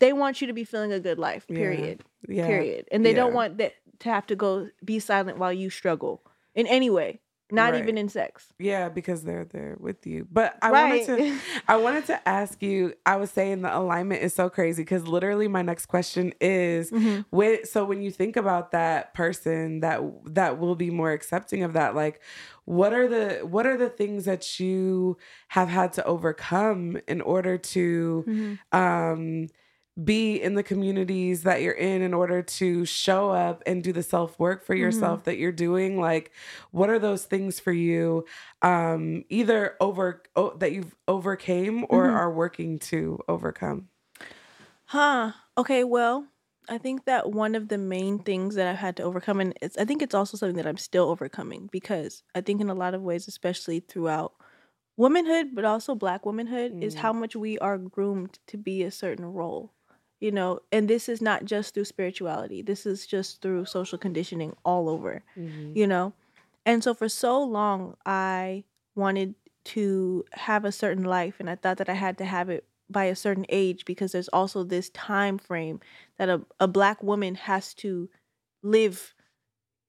they want you to be feeling a good life period yeah period and they don't want that to have to go be silent while you struggle in any way not Right. even in sex yeah because they're there with you but i right wanted to I wanted to ask you. I was saying the alignment is so crazy because literally my next question is Mhm. with so when you think about that person that that will be more accepting of that like what are the what are the things that you have had to overcome in order to Mhm. um be in the communities that you're in in order to show up and do the self work for yourself that you're doing like what are those things for you um either over oh, that you've overcame or Mhm. are working to overcome huh okay well i think that one of the main things that i've had to overcome and it's i think it's also something that i'm still overcoming because i think in a lot of ways especially throughout womanhood but also black womanhood is Mm. how much we are groomed to be a certain role you know and this is not just through spirituality. This is just through social conditioning all over you know? And so for so long i wanted to have a certain life and i thought that i had to have it by a certain age because there's also this time frame that a, a black woman has to live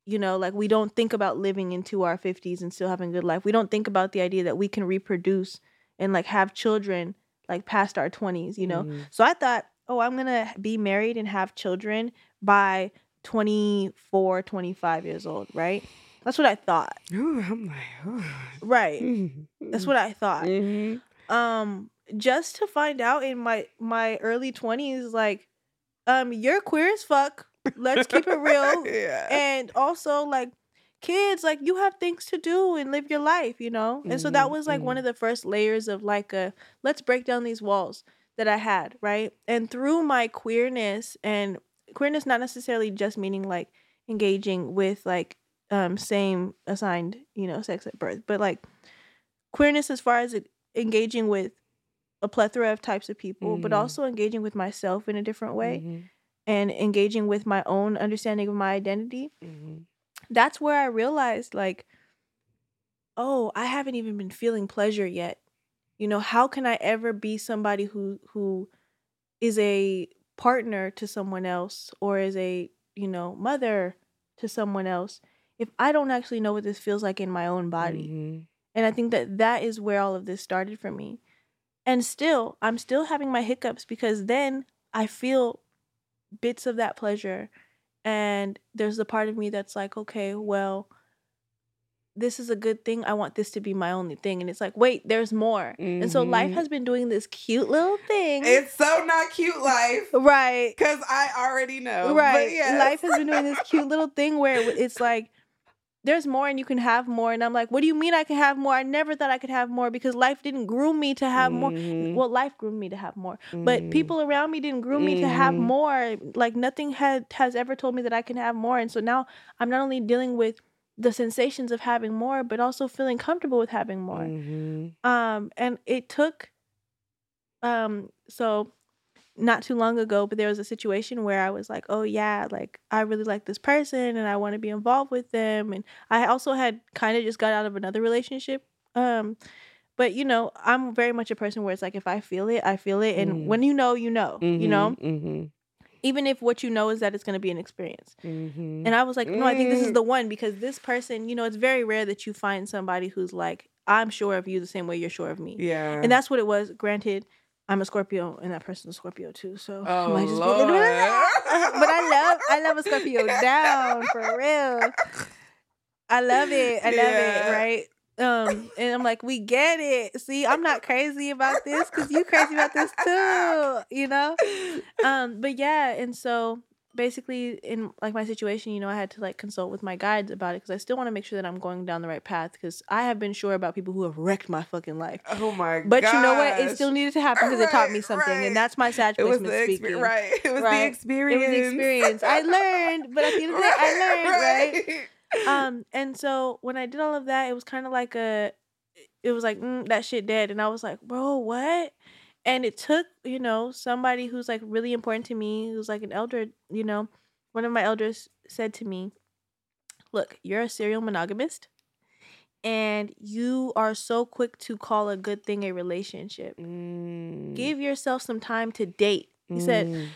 you know? Like we don't think about living into our 50s and still having a good life. We don't think about the idea that we can reproduce and like have children like past our 20s you know? Mhm. so i thought oh i'm gonna be married and have children by 24 25 years old right? That's what i thought. Ooh, i'm like ooh. right. That's what i thought. Mhm. um just to find out in my my early 20s like um you're queer as fuck. Let's keep it real. Yeah. And also like kids like you have things to do and live your life you know? And so that Mhm, was like one mhm. of the first layers of like a let's break down these walls that i had right and through my queerness and queerness not necessarily just meaning like engaging with like um same assigned you know sex at birth but like queerness as far as engaging with a plethora of types of people but Mhm. also engaging with myself in a different way Mhm. and engaging with my own understanding of my identity Mhm. that's where I realized like, oh, I haven't even been feeling pleasure yet. You know, how can I ever be somebody who who is a partner to someone else or is a, you know, mother to someone else if I don't actually know what this feels like in my own body? Mhm. And I think that that is where all of this started for me. And still, I'm still having my hiccups because then I feel bits of that pleasure. And there's the part of me that's like, okay, well, this is a good thing. I want this to be my only thing. And it's like, wait, there's more. And so life Mhm. has been doing this cute little thing. it's so not cute life right. because i already know but right. yes. Life has been doing this cute little thing where it's like, there's more and you can have more. And I'm like, what do you mean I can have more? I never thought I could have more because life didn't groom me to have more. Mhm. Well, life groomed me to have more, but Mhm. people around me didn't groom me to have Mhm. more. Like nothing had has ever told me that I can have more. And so now I'm not only dealing with the sensations of having more, but also feeling comfortable with having more. Mhm. Um, and it took, um, so not too long ago, but there was a situation where I was like, oh yeah, like I really like this person and I want to be involved with them. And I also had kind of just got out of another relationship. Um, but you know, I'm very much a person where it's like if I feel it, I feel it. And Mm. when you know, you know, you know, Mhm. Even if what you know is that it's going to be an experience. Mhm. And I was like, no, I think this is Mm. the one because this person, you know, it's very rare that you find somebody who's like, I'm sure of you the same way you're sure of me. yeah. And that's what it was. Granted, I'm a Scorpio and that person's a Scorpio too. So Oh, might just be a little bit of that. Lord. but I love I love a Scorpio down for real. I love it. I love Yeah. it, right? Um, and I'm like, we get it. See, I'm not crazy about this because you crazy about this too, you know? Um, but yeah, and so basically in like my situation, you know, I had to like consult with my guides about it because I still want to make sure that I'm going down the right path because I have been sure about people who have wrecked my fucking life. oh my But you know what? It still needed to happen because it taught me something, right. and that's my Sag It was the speaking. right? It was Right. the It experience. was the experience. I learned, but at the end of the day, I learned, right? Um, and so when I did all of that, it was kind of like a, it was like mm, that shit dead, and I was like, bro, what? And it took, you know, somebody who's like really important to me, who's like an elder, you know, one of my elders said to me, "Look, you're a serial monogamist." And you are so quick to call a good thing a relationship. Mm. Give yourself some time to date. He said, Mm.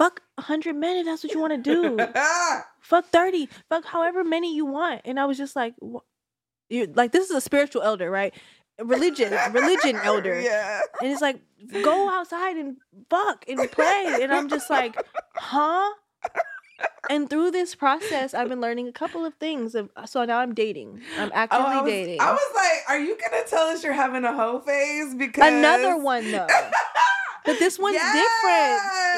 Fuck 100 men if that's what you want to do. fuck 30. Fuck however many you want. And I was just like, you like, this is a spiritual elder, right? Religion, religion elder. Yeah. And it's like, go outside and fuck and play. And I'm just like, huh? And through this process, I've been learning a couple of things. Of, so now I'm dating. I'm Oh, actively I was, dating. I was like, are you gonna tell us you're having a hoe phase? Because Another one though. But this one's different,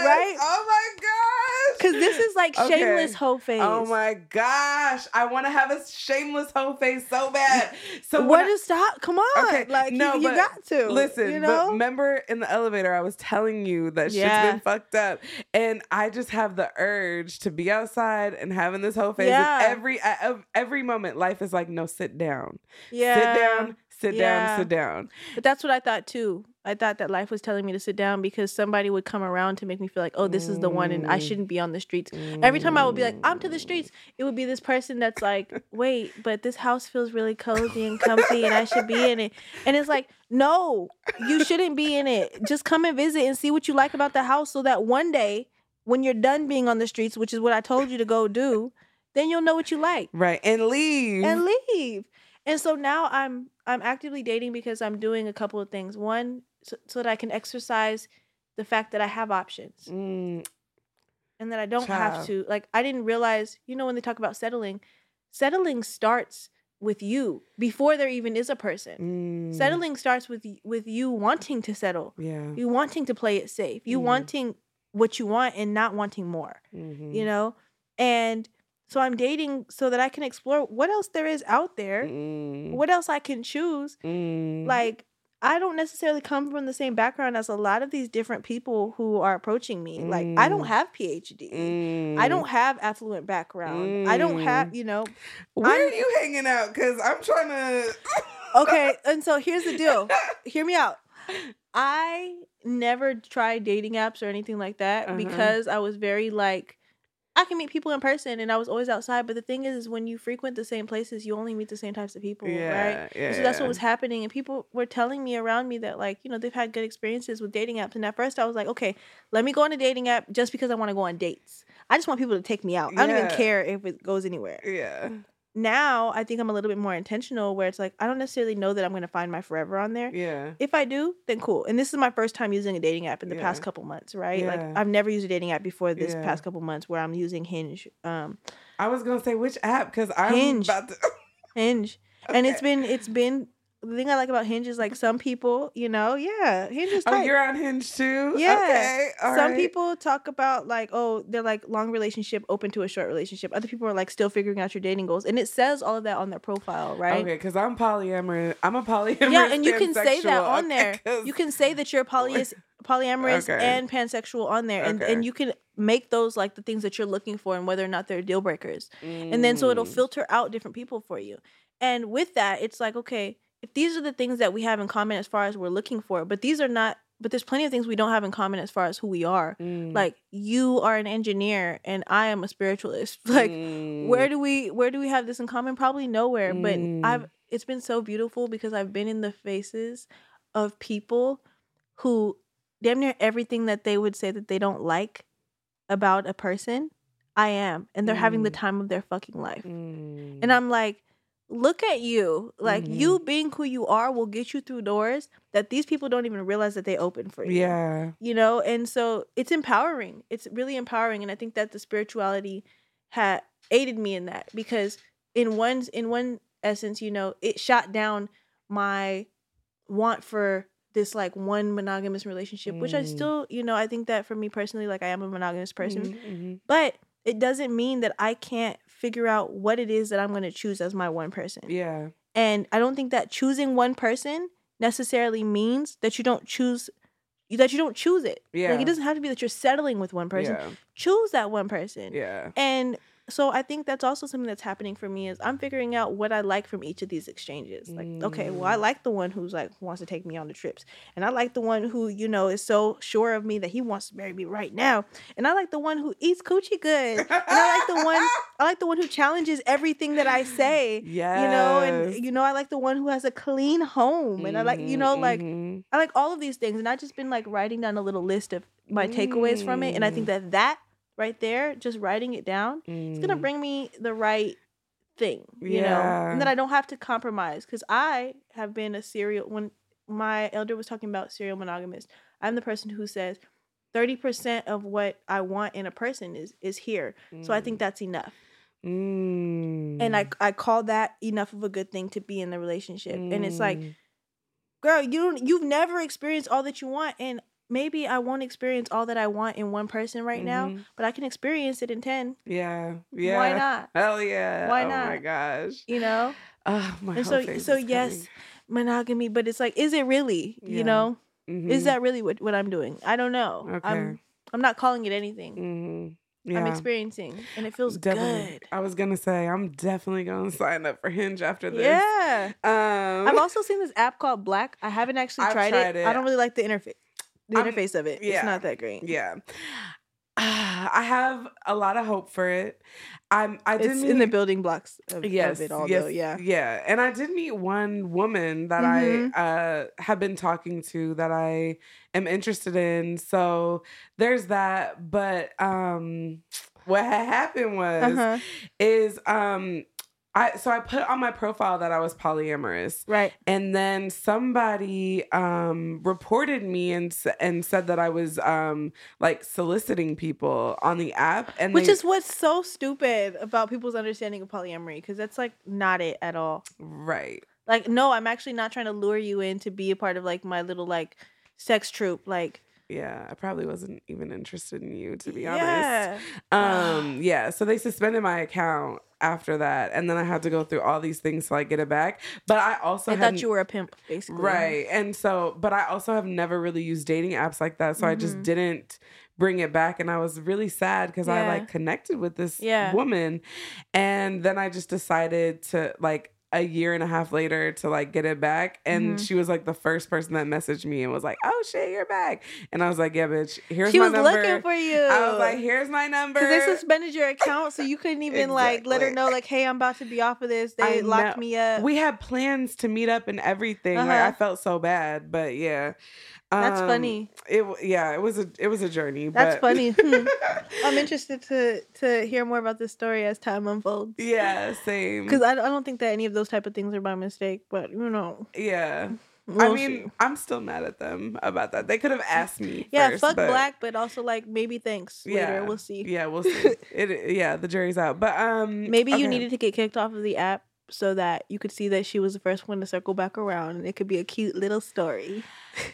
right? Oh my gosh. Because this is like Okay. shameless hoe face. Oh my gosh. I want to have a shameless hoe face so bad. So what is stop? Come on, Okay, like no, you, you got to Listen, You but know, remember in the elevator, I was telling you that Yeah. shit's been fucked up, and I just have the urge to be outside and having this whole face. Yeah. Every every moment, life is like, no, sit down, yeah. sit down, sit Yeah. down, sit down. But that's what I thought too. I thought that life was telling me to sit down because somebody would come around to make me feel like, oh, this is the one, and I Mm. shouldn't be on the streets. Every time I would be like, I'm to the streets, it would be this person that's like, wait, but this house feels really cozy and comfy, and I should be in it. And it's like, no, you shouldn't be in it. Just come and visit and see what you like about the house, so that one day, when you're done being on the streets, which is what I told you to go do, then you'll know what you like right, and leave. and leave. And so now I'm I'm actively dating because I'm doing a couple of things. One, so, so that I can exercise the fact that I have options Mm, and that I don't Child. have to. Like I didn't realize, you know, when they talk about settling, settling starts with you before there even is a person. mm, Settling starts with with you wanting to settle, Yeah. you wanting to play it safe, you Mhm. wanting what you want and not wanting more mhm, you know and so i'm dating so that i can explore what else there is out there mm, what else i can choose mm, like i don't necessarily come from the same background as a lot of these different people who are approaching me like i don't Mm. have phd i mm. don't have affluent background i don't have Mm. you know Where I'm- are you hanging out? Because I'm trying to. okay and so here's the deal hear me out i never tried dating apps or anything like that Uh-huh. because i was very like I can meet people in person and I was always outside. But the thing is, is when you frequent the same places, you only meet the same types of people, right? Yeah, yeah. So that's what was happening. And people were telling me around me that, like, you know, they've had good experiences with dating apps. And at first I was like, okay, let me go on a dating app just because I want to go on dates. I just want people to take me out. I don't Yeah. even care if it goes anywhere. Yeah. Now I think I'm a little bit more intentional where it's like, I don't necessarily know that I'm going to find my forever on there. Yeah. If I do, then cool. And this is my first time using a dating app in the past couple months, right? Yeah. Like I've never used a dating app before this Yeah. past couple months where I'm using Hinge. Um I was gonna say which app because I'm Hinge. about to. Hinge. And it's been it's been the thing I like about Hinge is like some people, you know, yeah, Hinge is Tight. Oh, you're on Hinge too? Yeah. Okay. all some right. people talk about like, oh, they're like long relationship, open to a short relationship. Other people are like still figuring out your dating goals, and it says all of that on their profile, right? Okay, because I'm polyamorous. I'm a polyamorous. Yeah, and you can say that on there. You can say that you're polyamorous, polyamorous Okay. and pansexual on there, and, Okay. and you can make those like the things that you're looking for and whether or not they're deal breakers. And then so it'll Mm. filter out different people for you. And with that, it's like, okay, if these are the things that we have in common as far as we're looking for, but these are not, but there's plenty of things we don't have in common as far as who we are. Mm. Like you are an engineer and I am a spiritualist. Like where do we where do we have this in common? Probably nowhere. But Mm. I've it's been so beautiful because I've been in the faces of people who damn near everything that they would say that they don't like about a person, I am. And they're having the Mm. time of their fucking life. Mm. And I'm like, look at you. Like Mhm. you being who you are will get you through doors that these people don't even realize that they open for you. yeah. You know, and so it's empowering. It's really empowering. And I think that the spirituality had aided me in that because in one in one essence, you know, it shot down my want for this like one monogamous relationship, which I Mm. still, you know, I think that for me personally, like I am a monogamous person Mhm, mhm. but it doesn't mean that I can't figure out what it is that I'm going to choose as my one person. Yeah. And I don't think that choosing one person necessarily means that you don't choose that you don't choose it. Yeah. Like it doesn't have to be that you're settling with one person. Yeah. Choose that one person. Yeah. And so I think that's also something that's happening for me is I'm figuring out what I like from each of these exchanges. Like, okay, well, I Mm. like the one who's like wants to take me on the trips. And I like the one who, you know, is so sure of me that he wants to marry me right now. And I like the one who eats coochie good. And I like the one I like the one who challenges everything that I say. Yeah. You know, and you know, I like the one who has a clean home. And I like, you know, like Mhm, I like all of these things. And I've just been like writing down a little list of my takeaways from it. And I think that that right there, just writing it down, it's gonna mm. bring me the right thing you know and then i don't have to compromise because i have been a serial when my elder was talking about serial monogamous i'm the person who says 30% of what i want in a person is is here so i think that's enough Mm. and i i call that enough of a good thing to be in the relationship and it's like Mm. girl you don't you've never experienced all that you want and maybe i won't experience all that i want in one person right now Mhm. but i can experience it in 10 Yeah. Yeah. why not Hell yeah. Why Oh my gosh. you know Oh, my and so so yes monogamy but it's like is it really Yeah. you know coming. is that really what, what i'm doing i don't know Okay. i'm i'm not calling it anything Mhm. Yeah. i'm experiencing and it feels Definitely. good I was gonna say I'm definitely gonna sign up for Hinge after this. yeah Um, i've also seen this app called BLK i haven't actually tried, tried it. it. i don't really like the interface the I'm- interface of it yeah. it's not that great yeah. I have a lot of hope for it. I'm. I did it's meet, in the building blocks of, yes, of it all yes, though yeah yeah. And I did meet one woman that Mhm. I uh, have been talking to that I am interested in. So there's that. But um, what had happened was uh-huh. is um. I, so I put on my profile that I was polyamorous, right. And then somebody um reported me and and said that I was um like soliciting people on the app and which they- is what's so stupid about people's understanding of polyamory because that's like not it at all. Right. Like, no, I'm actually not trying to lure you in to be a part of like my little like sex troop. Like, yeah I probably wasn't even interested in you to be honest yeah, um yeah so they suspended my account after that and then I had to go through all these things to like get it back but I also I thought you were a pimp, basically. Right. And so, but I also have never really used dating apps like that. So I just Mhm. didn't bring it back. And I was really sad because I like connected with this Yeah. woman. And then I just decided to like, a year and a half later to like get it back and Mhm. she was like the first person that messaged me and was like oh shit you're back and i was like yeah bitch here's She my number." She was looking for you. i was like here's my number because they suspended your account, so you couldn't even like let her know, like, hey, I'm about to be off of this. I They locked know. me up. we had plans to meet up and everything Uh-huh. i felt so bad but yeah That's Um, funny. It yeah, it was a it was a journey. That's but- funny. Hmm. I'm interested to to hear more about this story as time unfolds. yeah, same. Because I, I don't think that any of those type of things are by mistake, but you know, yeah, I we'll mean, see. I'm still mad at them about that. They could have asked me. yeah, first, fuck but black, but also like maybe thanks Yeah, later. We'll see. Yeah, we'll see. it yeah, the jury's out. But um, Maybe you needed to get kicked off of the app so that you could see that she was the first one to circle back around and it could be a cute little story.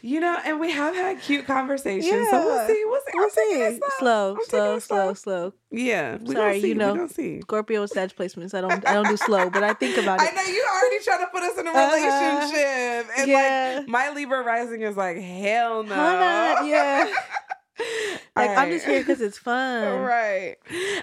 You know, and we have had cute conversations, so we'll see. We'll see. We'll I'm see. Slow, I'm slow, it slow, slow. Yeah, we Sorry, see. you know. we gonna see. Scorpio with Sag placements. I don't I don't do slow, but I think about it. I know you already trying to put us in a Uh-huh. relationship, and Yeah. like my Libra rising is like hell no. On, yeah. Like I'm just here because it's fun. right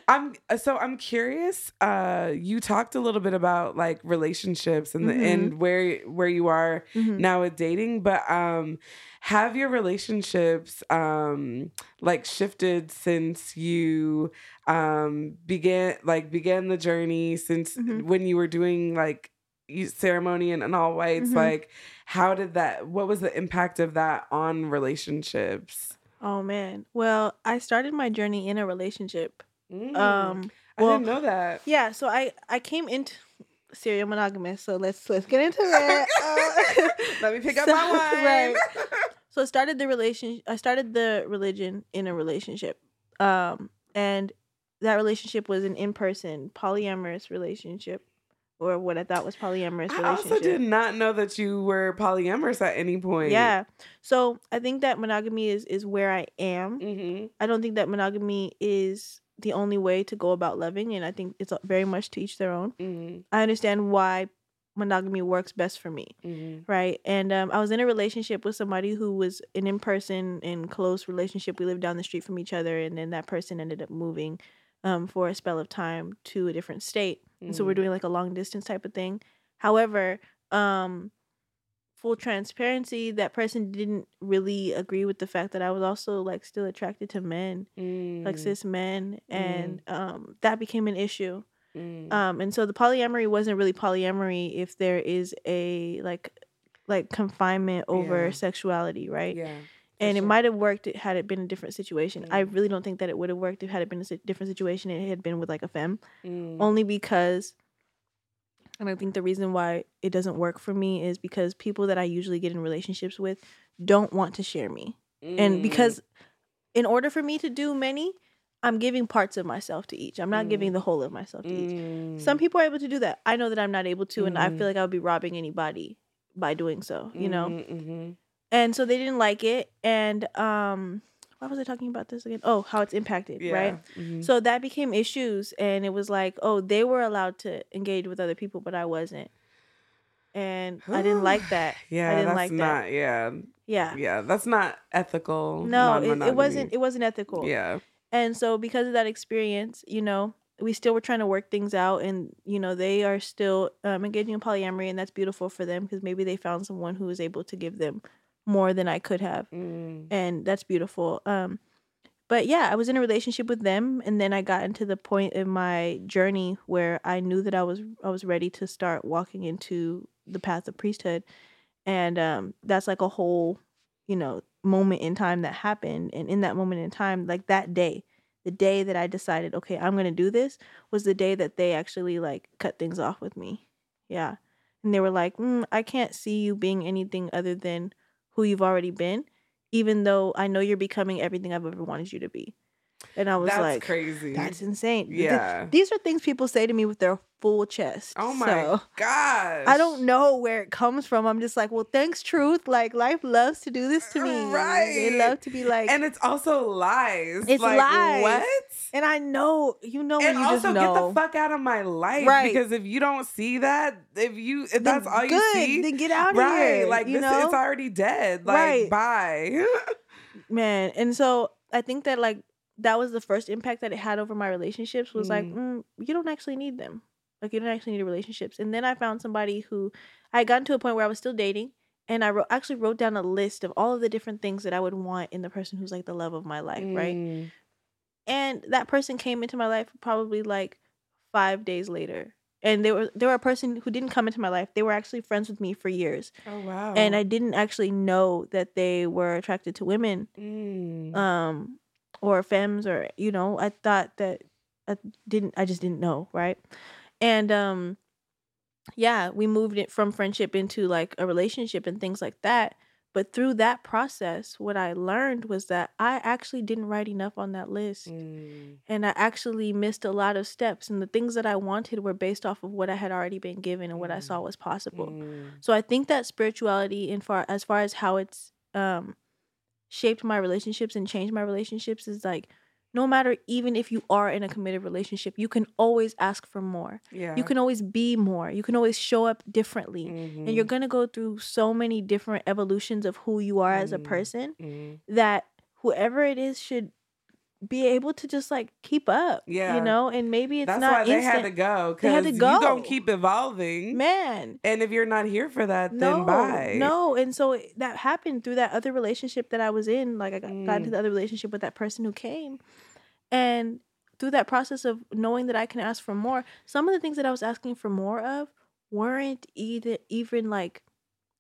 i'm uh, so i'm curious uh you talked a little bit about like relationships and the Mhm. and where where you are Mhm. now with dating but um have your relationships um like shifted since you um began like began the journey since Mhm. when you were doing like ceremony and, and all whites Mhm. like how did that what was the impact of that on relationships Oh man. Well, I started my journey in a relationship. Mm. Um I didn't know that. Yeah, so I I came into serial monogamous. So let's let's get into it. Uh, Let me pick up so- my wine. right. so I started the relation. I started the religion in a relationship, um, and that relationship was an in person polyamorous relationship, or what I thought was polyamorous I also did not know that you were polyamorous at any point. Yeah. So I think that monogamy is is where I am. Mm-hmm. I don't think that monogamy is the only way to go about loving, and I think it's very much to each their own. Mm-hmm. I understand why monogamy works best for me, Mm-hmm. right? And um, I was in a relationship with somebody who was an in person and close relationship. We lived down the street from each other, and then that person ended up moving um, for a spell of time to a different state. And so we're Mm-hmm. doing like a long distance type of thing. However, um, full transparency, that person didn't really agree with the fact that I was also like still attracted to men, like Mm. cis men, and um, that became an issue. Mm. Um, and so the polyamory wasn't really polyamory if there is a like like confinement over Yeah. sexuality, right? Yeah. And it might have worked had it been a different situation. I Mm. really don't think that it would have worked if had it been a different situation. It had been with like a femme, Mm. only because. And I think the reason why it doesn't work for me is because people that I usually get in relationships with don't want to share me. And Mm. because in order for me to do many, I'm giving parts of myself to each. I'm not giving the whole of myself to each. Mm. Some people are able to do that. I know that I'm not able to, and I Mhm. feel like I would be robbing anybody by doing so, you know? Mm-hmm. And so they didn't like it. And um why was I talking about this again? Oh, how it's impacted, Yeah. right? Mhm. So that became issues and it was like, oh, they were allowed to engage with other people, but I wasn't. And I didn't like that. Yeah, I didn't that's like that. not. Yeah, Yeah. yeah, that's not ethical. No, it, it wasn't it wasn't ethical. Yeah. And so because of that experience, you know, we still were trying to work things out and you know, they are still um, engaging in polyamory and that's beautiful for them because maybe they found someone who was able to give them more than I could have. Mm. And that's beautiful. Um but yeah, I was in a relationship with them and then I got into the point in my journey where I knew that I was I was ready to start walking into the path of priesthood. And um that's like a whole, you know, moment in time that happened and in that moment in time like that day the day that I decided, okay, I'm gonna do this, was the day that they actually like cut things off with me. Yeah, and they were like, mm, I can't see you being anything other than who you've already been, even though I know you're becoming everything I've ever wanted you to be. And I was like, That's like, crazy. that's insane. Th- Yeah. these are things people say to me with their full chest. oh my So, gosh. I don't know where it comes from. I'm just like, well, thanks, truth. Like life loves to do this to me. Right. They love to be like, And it's also lies. It's like, lies. What? And I know, you know, and you also just get the fuck out of my life Right. because if you don't see that, if you if then that's all you see, then get out of right? here. Like you this, know, it's already dead. Like Right. bye. man. And so I think that like that was the first impact that it had over my relationships was like, Mm. mm, you don't actually need them. Like you don't actually need relationships. And then I found somebody who I had gotten to a point where I was still dating. And I wrote, actually wrote down a list of all of the different things that I would want in the person who's like the love of my life, right? Mm. and that person came into my life probably like five days later and they were they were a person who didn't come into my life they were actually friends with me for years Oh wow. and i didn't actually know that they were attracted to women Mm. um or femmes or you know i thought that i didn't i just didn't know right and um yeah we moved it from friendship into like a relationship and things like that But through that process, what I learned was that I actually didn't write enough on that list. Mm. And I actually missed a lot of steps. And the things that I wanted were based off of what I had already been given and what I saw Mm. was possible. Mm. So I think that spirituality, in far as far as how it's um, shaped my relationships and changed my relationships, is like no matter even if you are in a committed relationship, you can always ask for more. Yeah. You can always be more. You can always show up differently. And you're Mhm. gonna go through so many different evolutions of who you are as a Mm. person Mhm. that whoever it is should be able to just like keep up. Yeah. You know, and maybe it's That's not why they instant. had to go They had to you go. gonna keep evolving. Man. And if you're not here for that, No, then bye. no, and so that happened through that other relationship that I was in. Like I got, got into Mm. the other relationship with that person who came, and through that process of knowing that I can ask for more, some of the things that I was asking for more of weren't either even like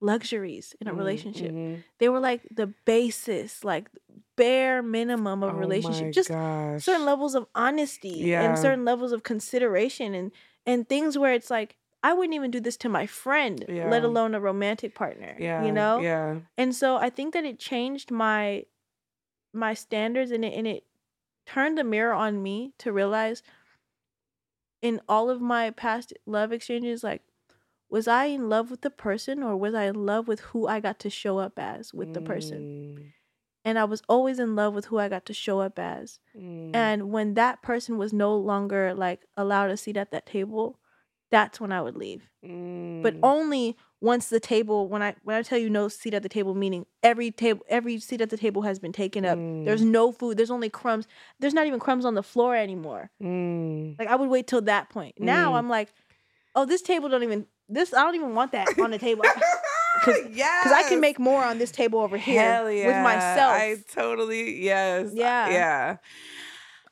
luxuries in a Mm, relationship. mhm. They were like the basis, like bare minimum of Oh relationship. Just gosh. certain levels of honesty Yeah. and certain levels of consideration and and things where it's like I wouldn't even do this to my friend, Yeah. let alone a romantic partner. Yeah. You know? Yeah. And so I think that it changed my my standards and it and it turned the mirror on me to realize in all of my past love exchanges like was I in love with the person or was I in love with who I got to show up as with the person? Mm. And I was always in love with who I got to show up as. Mm, And when that person was no longer like allowed a seat at that table, that's when I would leave. But mm. only once the table when I when I tell you no seat at the table, meaning every table every seat at the table has been taken up. There's Mm. no food, there's only crumbs. There's not even crumbs on the floor anymore. Mm. Like I would wait till that point. Now Mm. I'm like, oh, this table don't even this I don't even want that on the table. Cause yes. because I can make more on this table over here yeah. with myself. I totally yes. Yeah. Yeah.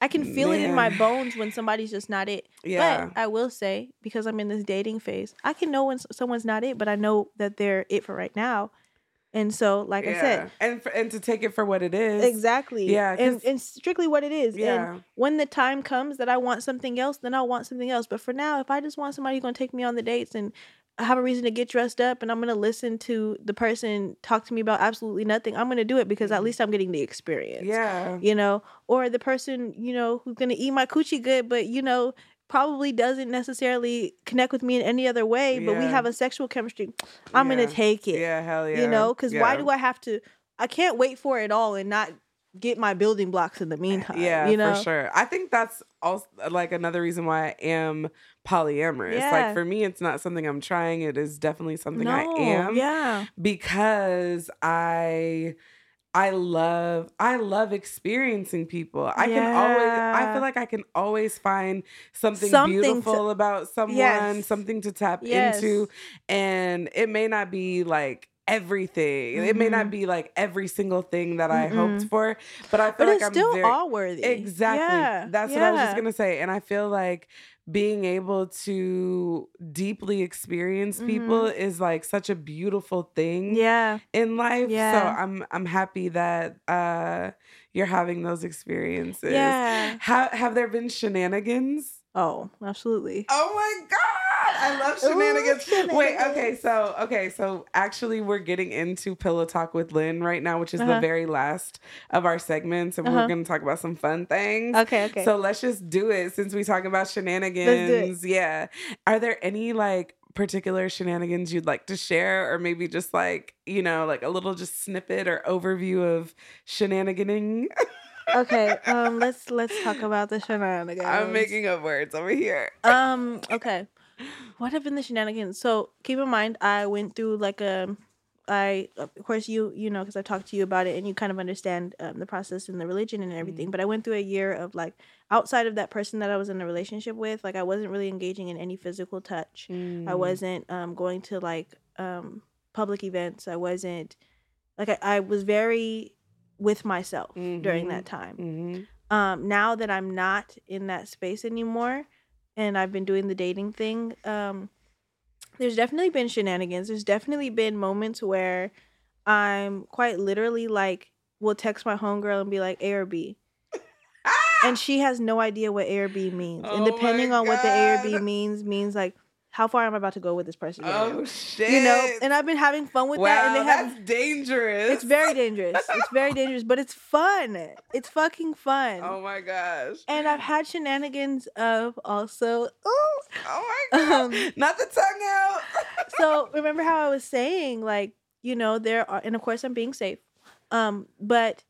I can feel it in my bones when somebody's just not it. Yeah. But I will say, because I'm in this dating phase, I can know when someone's not it, but I know that they're it for right now. And so, like I said, and for, and to take it for what it is. exactly. Yeah, And, and strictly what it is. Yeah. And when the time comes that I want something else, then I'll want something else. But for now, if I just want somebody who's going to take me on the dates and have a reason to get dressed up and I'm going to listen to the person talk to me about absolutely nothing, I'm going to do it because at Mhm. least I'm getting the experience Yeah. you know, or the person, you know, who's gonna eat my coochie good, but you know, probably doesn't necessarily connect with me in any other way, but we have a sexual chemistry. I'm Yeah. gonna take it. Yeah. Hell yeah. You know, because why do I have to I can't wait for it all and not get my building blocks in the meantime. Yeah, You know? for sure. I think that's also like another reason why I am polyamorous. Yeah. Like for me, it's not something I'm trying. It is definitely something I am Yeah. because I I love I love experiencing people. I can always I feel like I can always find something, Something to- beautiful about someone, Yes. something to tap Yes. into and it may not be like everything. It may not Mhm. be like every single thing that I hoped Mm-mm. for, but I feel But like it's I'm still very all worthy. Exactly. Yeah. That's what I was just going to say. And I feel like being able to deeply experience people is like such a beautiful thing Mm-hmm. Yeah. in life. So I'm I'm happy that uh you're having those experiences. Yeah. Have have there been shenanigans? Oh, absolutely. Oh my god, I love Ooh, shenanigans. Wait, okay, so okay, so actually we're getting into pillow talk with Lynn right now, which is the Uh-huh. very last of our segments, and we're Uh-huh. gonna talk about some fun things. Okay, okay. So let's just do it since we talk about shenanigans. Yeah. Are there any like particular shenanigans you'd like to share, or maybe just like, you know, like a little just snippet or overview of shenaniganing? okay, um let's let's talk about the shenanigans. I'm making up words over here. Um. Okay. What have been the shenanigans? So keep in mind, I went through like a, I of course you you know because I've talked to you about it and you kind of understand um, the process and the religion and everything. But I went through a year of like outside of that person that I was in a relationship with, like I wasn't really engaging in any physical touch. I Mm. wasn't um going to like um public events. I wasn't like I, I was very with myself during Mhm. that time. Mhm. um now that i'm not in that space anymore and i've been doing the dating thing um there's definitely been shenanigans. There's definitely been moments where i'm quite literally like will text my homegirl and be like a or b? And she has no idea what a or b means. Oh and depending on what the a or b means means like how far am I about to go with this person? right now? Oh shit. you know, and I've been having fun with wow, that, and they have. that's dangerous. It's very dangerous. It's very dangerous, but it's fun. It's fucking fun. Oh my gosh. And I've had shenanigans of also. Ooh. Oh my god. Um, Not the tongue out. so remember how I was saying, like, you know, there are, and of course I'm being safe, um, but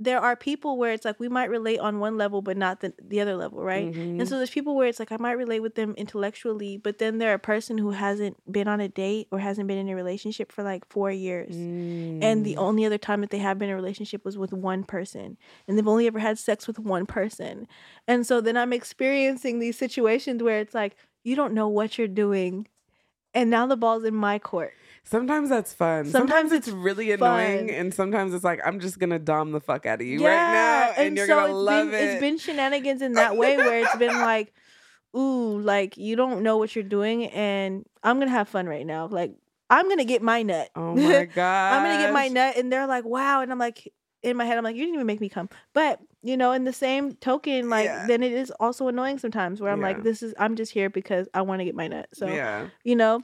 there are people where it's like we might relate on one level, but not the the other level, right? Mhm. And so there's people where it's like I might relate with them intellectually, but then they're a person who hasn't been on a date or hasn't been in a relationship for like four years. And the Mm. only other time that they have been in a relationship was with one person. And they've only ever had sex with one person. And so then I'm experiencing these situations where it's like, you don't know what you're doing. And now the ball's in my court. Sometimes that's fun. Sometimes, Sometimes it's it's really annoying, and sometimes it's like I'm just gonna dom the fuck out of you right now, and, you're so gonna love been, it. It's been shenanigans in that way where it's been like, ooh, like you don't know what you're doing, and I'm gonna have fun right now. Like I'm gonna get my nut. oh my god! I'm gonna get my nut, and they're like, wow, and I'm like, in my head, I'm like, you didn't even make me come. But you know, in the same token, like Yeah. then it is also annoying sometimes where I'm Yeah. like, this is I'm just here because I want to get my nut. So yeah, you know,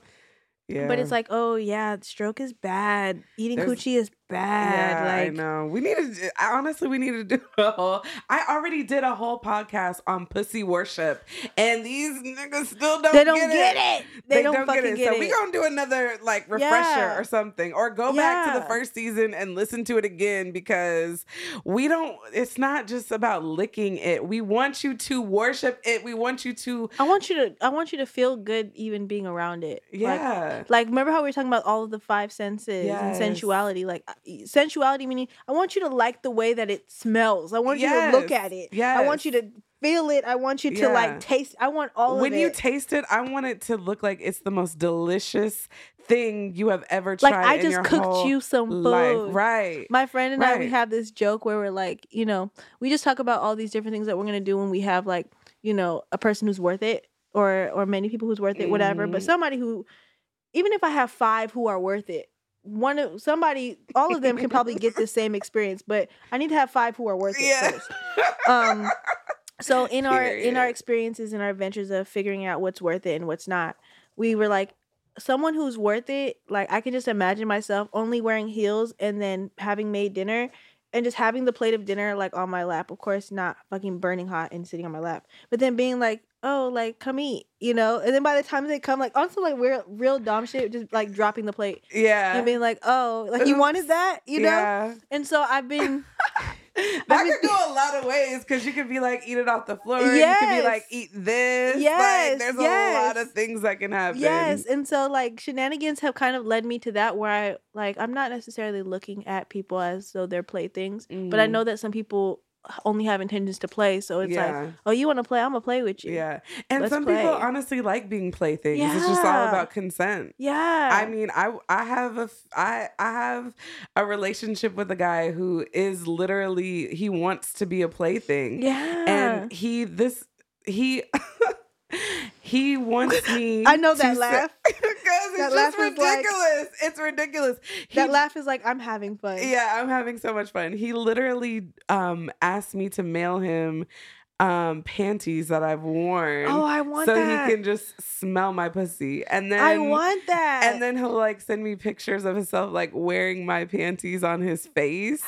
yeah. but it's like, oh yeah, stroke is bad. Eating There's- coochie is bad. Yeah, I like know. We need to. Honestly, we need to do a whole. I already did a whole podcast on pussy worship, and these niggas still don't. they don't get, get it. it. They, don't, fucking it. get so it. we gonna do another like refresher Yeah. or something, or go back to the first season and listen to it again because we don't. It's not just about licking it. We want you to worship it. We want you to. I want you to I want you to feel good even being around it. Like, Yeah. like remember how we were talking about all of the five senses and sensuality like sensuality meaning i want you to like the way that it smells i want you to look at it i want you to feel it i want you to Yeah. like taste i want all when you taste it, I want it to look like it's the most delicious thing you have ever tried. like i just cooked you some food life. Right. my friend and i we have this joke where we're like you know we just talk about all these different things that we're gonna do when we have like you know a person who's worth it or or many people who's worth it whatever but Mhm. somebody who even if i have five who are worth it one of somebody all of them can probably get the same experience but i need to have five who are worth it Yeah. first um so in our in our experiences and our adventures of figuring out what's worth it and what's not we were like someone who's worth it like i can just imagine myself only wearing heels and then having made dinner and just having the plate of dinner like on my lap of course not fucking burning hot and sitting on my lap but then being like oh like come eat you know and then by the time they come like also like real real dumb shit just like dropping the plate yeah. and being like oh like you wanted that you know Yeah. and so i've been that been- could go a lot of ways because you could be like eat it off the floor. You could be like eat this. Yes, Like there's a lot of things that can happen. Yes, and so like shenanigans have kind of led me to that where I like I'm not necessarily looking at people as though they're playthings, but I Mhm. know that some people only have intentions to play. So it's like, oh, you want to play? I'm gonna play with you. yeah. And Let's some people honestly like being playthings. It's just all about consent. yeah. I mean, I I have a I I have a relationship with a guy who is literally he wants to be a plaything. yeah. And he this he he wants me I know that laugh. because it's That just laugh is like- ridiculous. it's ridiculous. He- that laugh is like I'm having fun. Yeah, I'm having so much fun. He literally um asked me to mail him um panties that I've worn. Oh, I want so that. he can just smell my pussy. And then I want that. and then he'll like send me pictures of himself like wearing my panties on his face.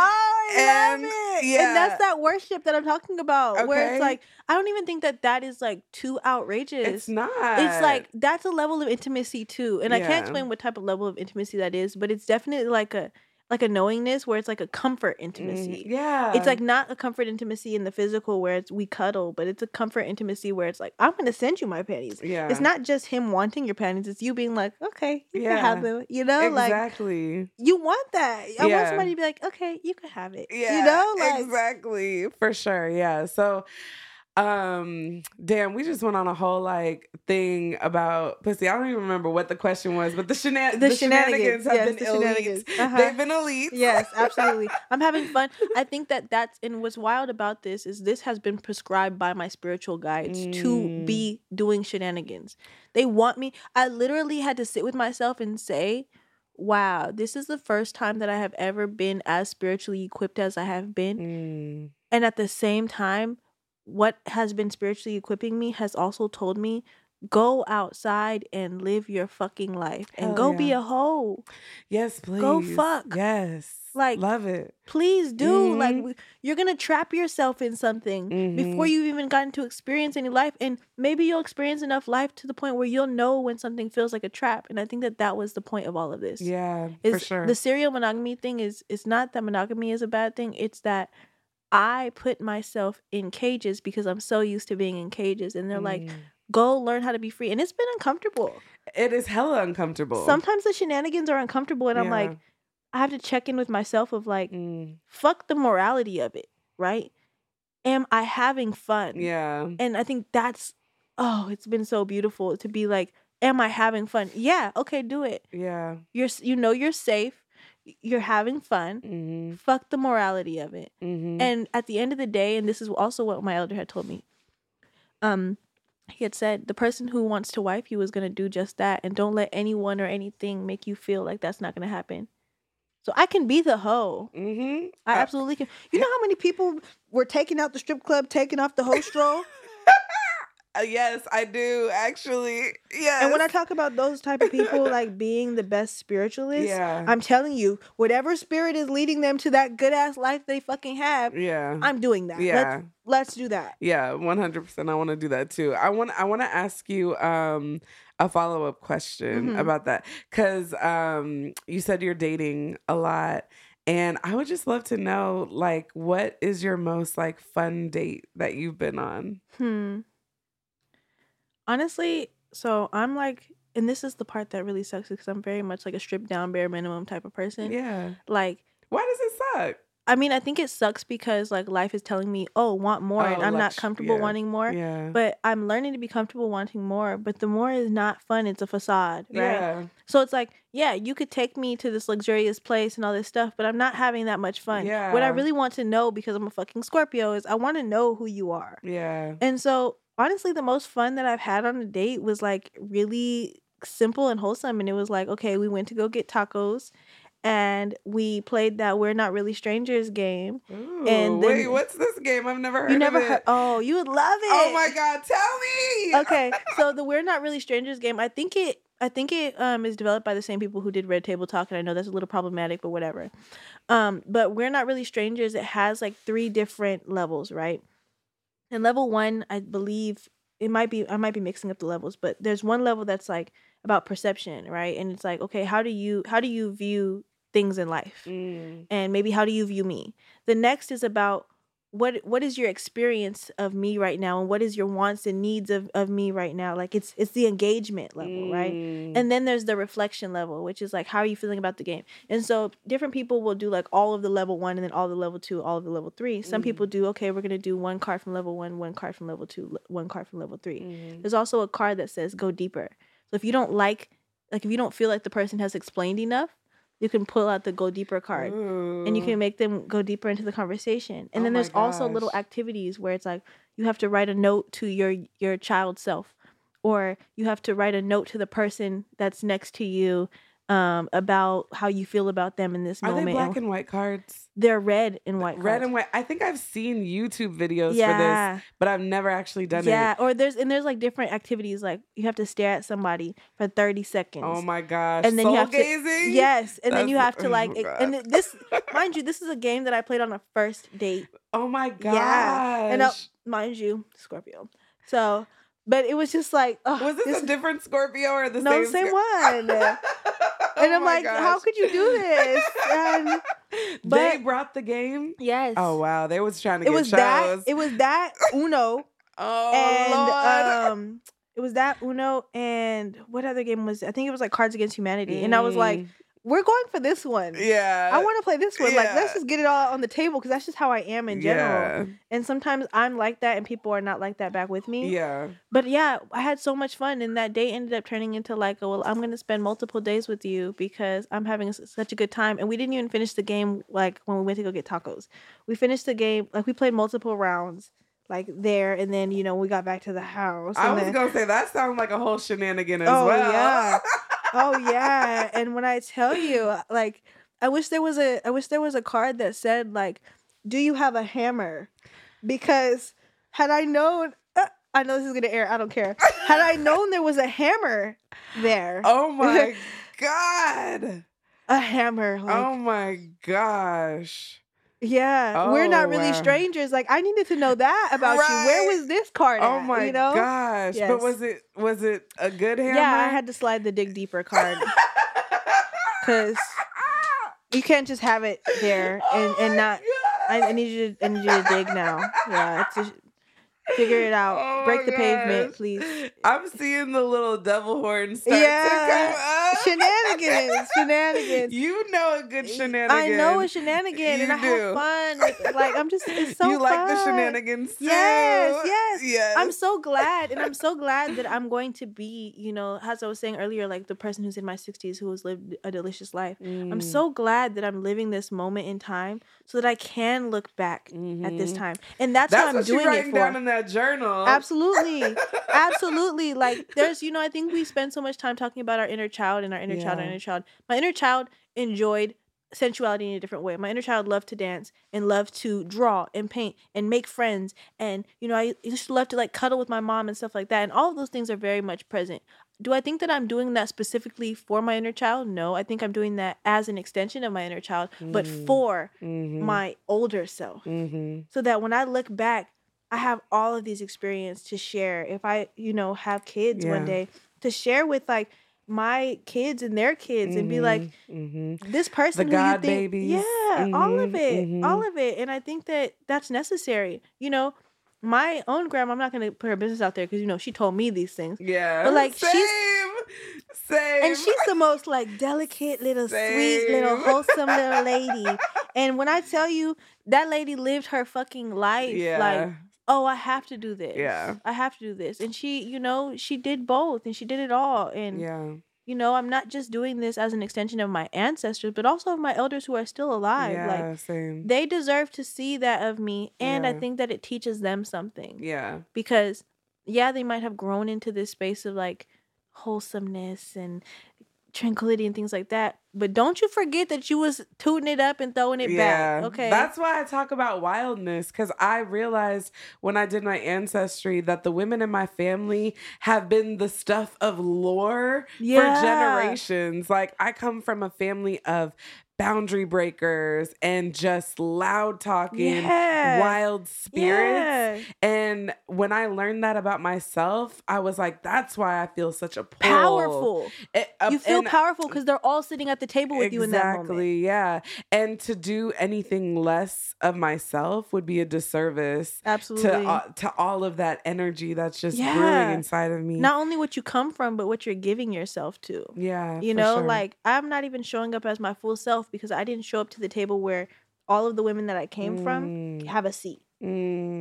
Oh, I and- love it. yeah. And that's that worship that I'm talking about, where it's like I don't even think that that is like too outrageous. It's not. it's like that's a level of intimacy too and i can't explain what type of level of intimacy that is but it's definitely like a like a knowingness where it's like a comfort Mm, intimacy yeah. it's like not a comfort intimacy in the physical where it's we cuddle but it's a comfort intimacy where it's like i'm gonna send you my panties yeah. it's not just him wanting your panties it's you being like okay you can have them you know like exactly. you want that i Yeah. want somebody to be like okay you can have it Yeah, you know like exactly for sure. Yeah. So, um, damn, we just went on a whole like thing about pussy. I don't even remember what the question was, but the, shena- The the, shenanigans, shenanigans, have yes, been the elite. shenanigans. Uh-huh. They've been elite. yes absolutely i'm having fun i think that that's and what's wild about this is this has been prescribed by my spiritual guides to Mm. be doing shenanigans they want me i literally had to sit with myself and say wow this is the first time that i have ever been as spiritually equipped as i have been Mm, and at the same time what has been spiritually equipping me has also told me go outside and live your fucking life and Hell go be a hoe. Yes, please. Go fuck. Yes. Like, love it. Please do. Like Mhm. w- you're gonna trap yourself in something before Mhm. you've even gotten to experience any life, and maybe you'll experience enough life to the point where you'll know when something feels like a trap. And I think that that was the point of all of this. Yeah, for sure. the serial monogamy thing is it's not that monogamy is a bad thing it's that i put myself in cages because i'm so used to being in cages and they're like Mm. go learn how to be free and it's been uncomfortable it is hella uncomfortable. sometimes the shenanigans are uncomfortable and i'm like i have to check in with myself of like Mm. fuck the morality of it right am i having fun yeah, and i think that's oh it's been so beautiful to be like am i having fun yeah okay do it yeah. you're you know you're safe you're having fun Mm-hmm. fuck the morality of it Mm-hmm. and at the end of the day and this is also what my elder had told me um he had said the person who wants to wife you is going to do just that and don't let anyone or anything make you feel like that's not going to happen so i can be the hoe mm-hmm. i absolutely can you know how many people were taking out the strip club taking off the hoe stroll Uh, yes, I do actually. Yes. and when i talk about those type of people like being the best spiritualists yeah, i'm telling you whatever spirit is leading them to that good ass life they fucking have yeah, i'm doing that yeah. let's, let's do that Yeah, one hundred percent. I want to do that too. I want. I want to ask you um a follow up question Mhm. about that because um you said you're dating a lot, and I would just love to know like what is your most like fun date that you've been on? Hmm. Honestly, so I'm like, and this is the part that really sucks because I'm very much like a stripped down bare minimum type of person. Yeah. Like, Why does it suck? I mean, I think it sucks because like life is telling me, oh, want more, and Oh, I'm not comfortable yeah. wanting more. Yeah. But I'm learning to be comfortable wanting more. But the more is not fun. It's a facade, right? Yeah. So it's like, yeah, you could take me to this luxurious place and all this stuff, but I'm not having that much fun. Yeah. What I really want to know because I'm a fucking Scorpio is I want to know who you are. Yeah. And so, honestly, the most fun that I've had on a date was like really simple and wholesome. And it was like, okay, we went to go get tacos and we played that We're Not Really Strangers game. Ooh, And wait, what's this game? I've never heard You never of it. heard, oh, you would love it. Oh my god, tell me. okay, so the We're Not Really Strangers game, I think it. I think it um, is developed by the same people who did Red Table Talk, and I know that's a little problematic, but whatever. Um, but we're not really strangers. It has like three different levels, right? And level one, I believe it might be I might be mixing up the levels, but there's one level that's like about perception, right? And it's like, okay, how do you how do you view things in life? Mm. and maybe how do you view me the next is about what what is your experience of me right now and what is your wants and needs of, of me right now like it's it's the engagement level right Mm. and then there's the reflection level which is like how are you feeling about the game and so different people will do like all of the level one and then all the level two all of the level three some Mhm. people do okay we're gonna do one card from level one one card from level two one card from level three Mm. there's also a card that says go deeper. So if you don't like, like if you don't feel like the person has explained enough, you can pull out the go deeper card and you can make them go deeper into the conversation. And Oh then there's also little activities where it's like you have to write a note to your your child self or you have to write a note to the person that's next to you um, about how you feel about them in this Are moment. they black And white cards? they're red and white. Red cards. and white. I think I've seen YouTube videos for this, but I've never actually done yeah, it. Yeah, or there's and there's like different activities like you have to stare at somebody for 30 seconds. Oh my gosh. And then Soul you have to- Yes, and then you have to oh like, it- and this, mind you, this is a game that I played on a first date. Oh my gosh. Yeah, and uh, mind you, Scorpio. So, but it was just like, oh, Was this, a different Scorpio or the no same? same Scor- one? Oh and I'm like, how could you do this? And they brought the game. yes, Oh wow, they was trying to it get was shows. that. It was that Uno oh and Lord. um. It was that Uno and what other game was? I think it was like Cards Against Humanity, and I was like, Mm, "We're going for this one. yeah, I want to play this one. Like, let's just get it all on the table because that's just how I am in general. Yeah, And sometimes I'm like that, and people are not like that back with me. yeah. But yeah, I had so much fun, and that day ended up turning into like, oh, well, I'm gonna spend multiple days with you because I'm having such a good time. And we didn't even finish the game like when we went to go get tacos. We finished the game like we played multiple rounds like there, and then you know we got back to the house. I was then- gonna say that sounds like a whole shenanigan as Oh, well. yeah. oh yeah, and when I tell you, like, I wish there was a, I wish there was a card that said like, "Do you have a hammer?" Because had I known, uh, I know this is gonna air. I don't care. Had I known there was a hammer there, Oh my god. a hammer. Like, oh my gosh. Yeah, we're Oh, not really wow. strangers. Like I needed to know that about you. Where was this card? Oh at, my you know? gosh. Yes. But was it was it a good hammer? Yeah, I had to slide the dig deeper card because you can't just have it there and, Oh and not. I, I need you to I need you to dig now. Yeah, it's a, figure it out. Oh Break the pavement, please. I'm seeing the little devil horn start Yeah. to come up. Shenanigans, shenanigans. You know a good shenanigan. I know a shenanigan, You and I do. have fun. With, like I'm just, it's so you like the shenanigans too. Yes, yes. Yes. I'm so glad, and I'm so glad that I'm going to be, you know, as I was saying earlier, like the person who's in my 60s who has lived a delicious life. I'm Mm. so glad that I'm living this moment in time so that I can look back at this Mhm. time, and that's, That's what I'm what doing it for. That journal. Absolutely. Absolutely. Like there's, you know, I think we spend so much time talking about our inner child and our inner child, our inner child. My inner child enjoyed sensuality in a different way. My inner child loved to dance and loved to draw and paint and make friends. And, you know, I used to love to like cuddle with my mom and stuff like that. And all of those things are very much present. Do I think that I'm doing that specifically for my inner child? No. I think I'm doing that as an extension of my inner child, but Mm. for Mhm. my older self Mhm. so that when I look back, I have all of these experience to share. If I, you know, have kids one day, to share with like my kids and their kids and be like, Mhm. this person who god you think, babies. yeah, all of Mhm, it, all of it. And I think that that's necessary. You know, my own grandma, I'm not going to put her business out there because, you know, she told me these things. Yeah. But, like, same. she's- Same. And she's the most like delicate little sweet little wholesome little lady. And when I tell you that lady lived her fucking life yeah. like oh, I have to do this. Yeah. I have to do this. And she, you know, she did both and she did it all. And, yeah. you know, I'm not just doing this as an extension of my ancestors, but also of my elders who are still alive. Yeah. Like, same. they deserve to see that of me. And I think that it teaches them something. yeah. Because, yeah, they might have grown into this space of like wholesomeness and tranquility and things like that. But don't you forget that you was tooting it up and throwing it back. Okay. That's why I talk about wildness because I realized when I did my ancestry that the women in my family have been the stuff of lore Yeah. for generations. Like, I come from a family of boundary breakers and just loud talking, Yeah. wild spirits. Yeah. And when I learned that about myself, I was like, that's why I feel such a pull. Powerful. It- uh, You feel powerful because they're all sitting at the table with you in that moment. Exactly, yeah. And to do anything less of myself would be a disservice Absolutely. to uh, to all of that energy that's just Yeah. brewing inside of me. Not only what you come from, but what you're giving yourself to. yeah, You know, sure. like I'm not even showing up as my full self because I didn't show up to the table where all of the women that I came from Mm, have a seat.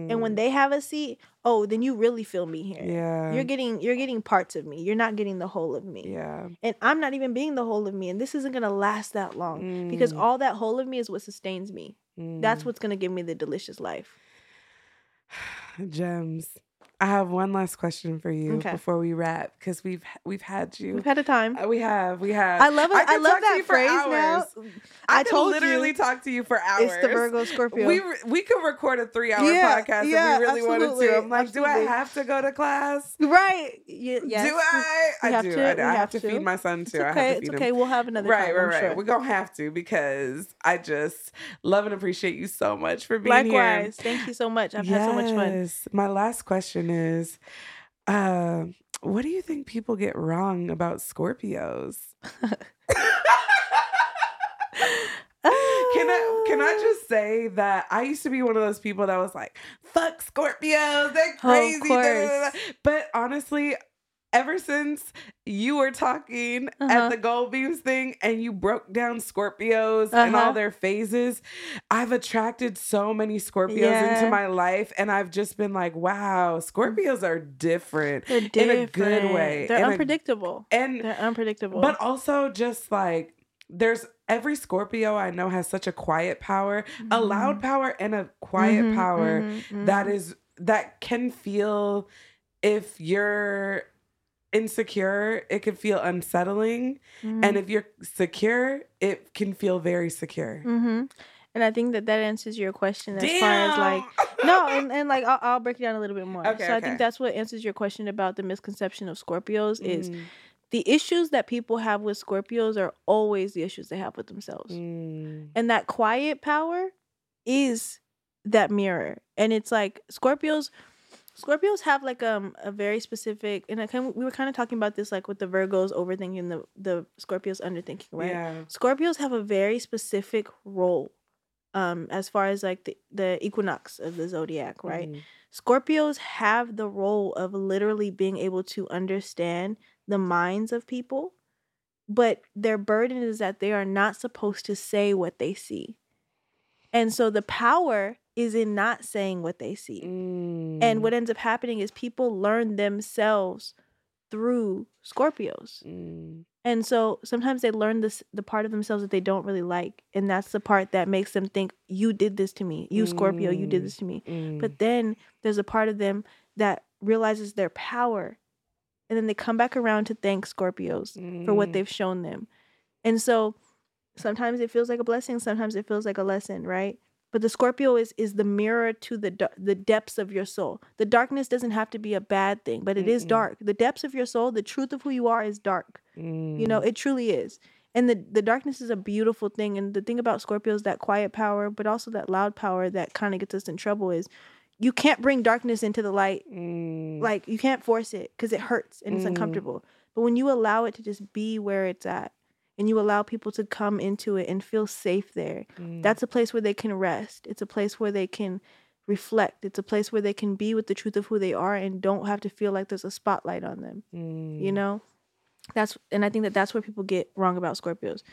And when mm, they have a seat, oh, then you really feel me here. yeah, You're getting you're getting parts of me. You're not getting the whole of me. yeah, And I'm not even being the whole of me. And this isn't gonna last that long. Because Mm, all that whole of me is what sustains me. That's mm. what's gonna give me the delicious life. gems. I have one last question for you Okay. before we wrap because we've we've had you. We've had a time. Uh, we have, we have. I love it. I, could love that phrase now. I, I, told literally you talk to you for hours. it's the Virgo Scorpio. We re- we could record a three hour Yeah, podcast yeah, if we really wanted absolutely, to. I'm like, do I have to go to class? right. Y- yes. Do I? I have do. to, I, I have have to to. feed my son too. It's I have okay. to It's okay. him. We'll have another Right, time. right, right. sure. We're gonna have to because I just love and appreciate you so much for being here. Likewise. Thank you so much. I've had so much fun. My last question is, uh, what do you think people get wrong about Scorpios? Can I can I just say that I used to be one of those people that was like, "Fuck Scorpios, they're Oh, crazy." of da, da, da, da." course. But honestly, ever since you were talking Uh-huh. at the Gold Beams thing and you broke down Scorpios and all Uh-huh. their phases, I've attracted so many Scorpios Yeah. into my life, and I've just been like, "Wow, Scorpios are different." They're In a good way, They're in a- unpredictable. And They're unpredictable. but also just like there's every Scorpio I know has such a quiet power, a loud power and a quiet Mhm, power mhm, that mhm. is that can feel if you're insecure, it can feel unsettling. Mhm. And if you're secure, it can feel very secure. Mm-hmm. And I think that that answers your question as far as like no, and, and like I'll, I'll break it down a little bit more. Okay, so I think that's what answers your question about the misconception of Scorpios is Mm, the issues that people have with Scorpios are always the issues they have with themselves. mm, And that quiet power is that mirror. And it's like Scorpios Scorpios have like um a very specific and I kind we were kind of talking about this like with the Virgos overthinking the the Scorpios underthinking, right? Yeah. Scorpios have a very specific role um as far as like the, the equinox of the zodiac, right? Mm, Scorpios have the role of literally being able to understand the minds of people, but their burden is that they are not supposed to say what they see. And so the power is in not saying what they see. mm, And what ends up happening is people learn themselves through Scorpios. mm, And so sometimes they learn this the part of themselves that they don't really like. And that's the part that makes them think, you did this to me. You Scorpio, you did Mm. this to me. mm, But then there's a part of them that realizes their power. And then they come back around to thank Scorpios for what mm, they've shown them. And so sometimes it feels like a blessing, sometimes it feels like a lesson, right? But the Scorpio is is the mirror to the the depths of your soul. The darkness doesn't have to be a bad thing, but it is Mm-mm. dark. The depths of your soul, the truth of who you are is dark. You know, mm, it truly is. And the, the darkness is a beautiful thing. And the thing about Scorpio is that quiet power, but also that loud power that kind of gets us in trouble is you can't bring darkness into the light. mm, Like you can't force it because it hurts and it's Mm. uncomfortable. But when you allow it to just be where it's at and you allow people to come into it and feel safe there, mm, that's a place where they can rest. It's a place where they can reflect. It's a place where they can be with the truth of who they are and don't have to feel like there's a spotlight on them you mm, know? That's and i think that that's where people get wrong about scorpios.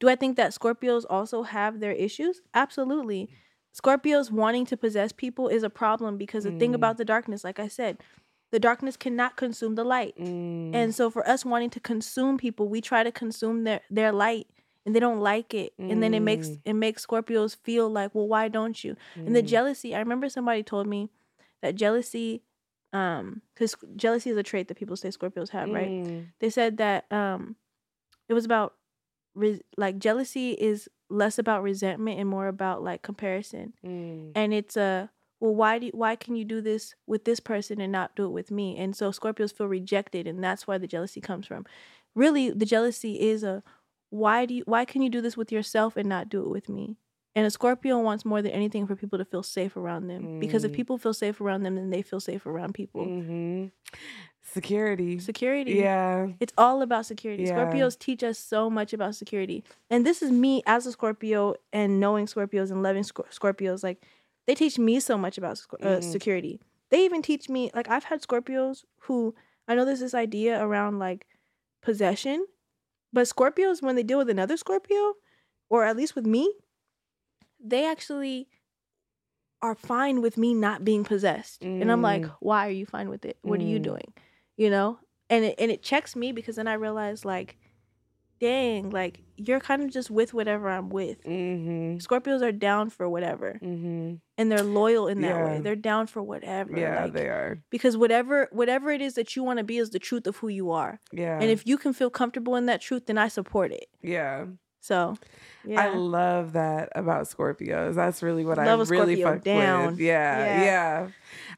Do i think that scorpios also have their issues? Absolutely. Scorpios wanting to possess people is a problem because the thing Mm. about the darkness like i said the darkness cannot consume the light. Mm, and so for us wanting to consume people we try to consume their their light and they don't like it. And then it makes Mm. it makes scorpios feel like well why don't you? And the mm, jealousy i remember somebody told me that jealousy um because jealousy is a trait that people say scorpios have right? Mm, they said that um it was about re- like jealousy is less about resentment and more about like comparison. Mm, and it's a well why do why can you do this with this person and not do it with me and so scorpios feel rejected and that's why the jealousy comes from really the jealousy is a why do you why can you do this with yourself and not do it with me and a scorpio wants more than anything for people to feel safe around them because if Mm. people feel safe around them then they feel safe around people mhm. Security. security Yeah. It's all about security. Yeah. Scorpios teach us so much about security. And this is me as a Scorpio and knowing Scorpios and loving Scor- Scorpios. Like, they teach me so much about uh, Mhm. security. They even teach me, like, I've had Scorpios who, I know there's this idea around, like, possession. But Scorpios, when they deal with another Scorpio, or at least with me, they actually are fine with me not being possessed. And I'm like, Mm. why are you fine with it? What are you Mm. doing? You know? And it and it checks me because then I realize like, dang, like you're kind of just with whatever I'm with. Mm-hmm. Scorpios are down for whatever. Mm-hmm. And they're loyal in that way. They're down for whatever. Yeah, like, they are. because whatever whatever it is that you want to be is the truth of who you are. Yeah. And if you can feel comfortable in that truth, then I support it. yeah. So yeah. I love that about Scorpios. That's really what Love I really Scorpio fuck down. with. Yeah, Yeah. yeah,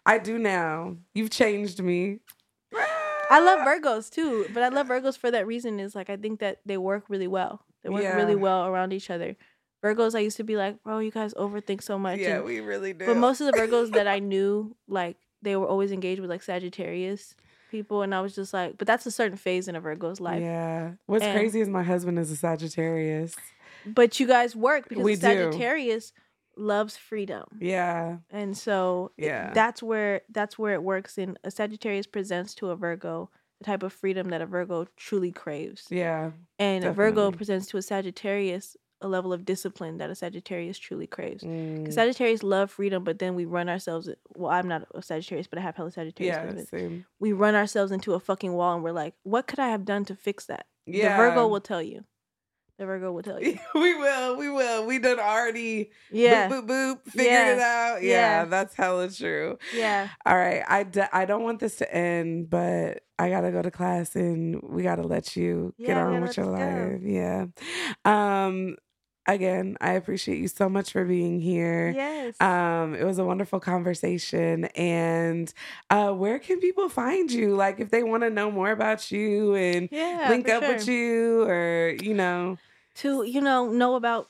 I do now. You've changed me. I love Virgos too, but I love Virgos for that reason. Is like I think that they work really well. They work Yeah. really well around each other. Virgos, I used to be like, bro, you guys overthink so much. Yeah, and- we really do. but most of the Virgos that I knew, like they were always engaged with like Sagittarius people, and I was just like, but that's a certain phase in a Virgo's life. Yeah. What's And- crazy is my husband is a Sagittarius. But you guys work because We the do. Loves freedom, Yeah. and so it- Yeah. that's where that's where it works. In a Sagittarius presents to a Virgo the type of freedom that a Virgo truly craves. Yeah. And a Virgo presents to a Sagittarius a level of discipline that a Sagittarius truly craves. Mm. Sagittarius love freedom, but then we run ourselves. Well, I'm not a Sagittarius, but I have hella Sagittarius. Yeah. Same. We run ourselves into a fucking wall, and we're like, "What could I have done to fix that?" Yeah. The Virgo will tell you. The Virgo will tell you. we will. We will. We done already. Yeah, Boop, boop, boop. Figured Yeah. it out. Yeah, Yeah. That's hella true. yeah. All right. I, d- I don't want this to end, but I got to go to class and we got to let you get Yeah, we on with your this go. life. Yeah. Um, again, I appreciate you so much for being here. Yes. Um, it was a wonderful conversation. And uh, where can people find you? Like, if they want to know more about you and yeah. link up with you, or you know, to you know know about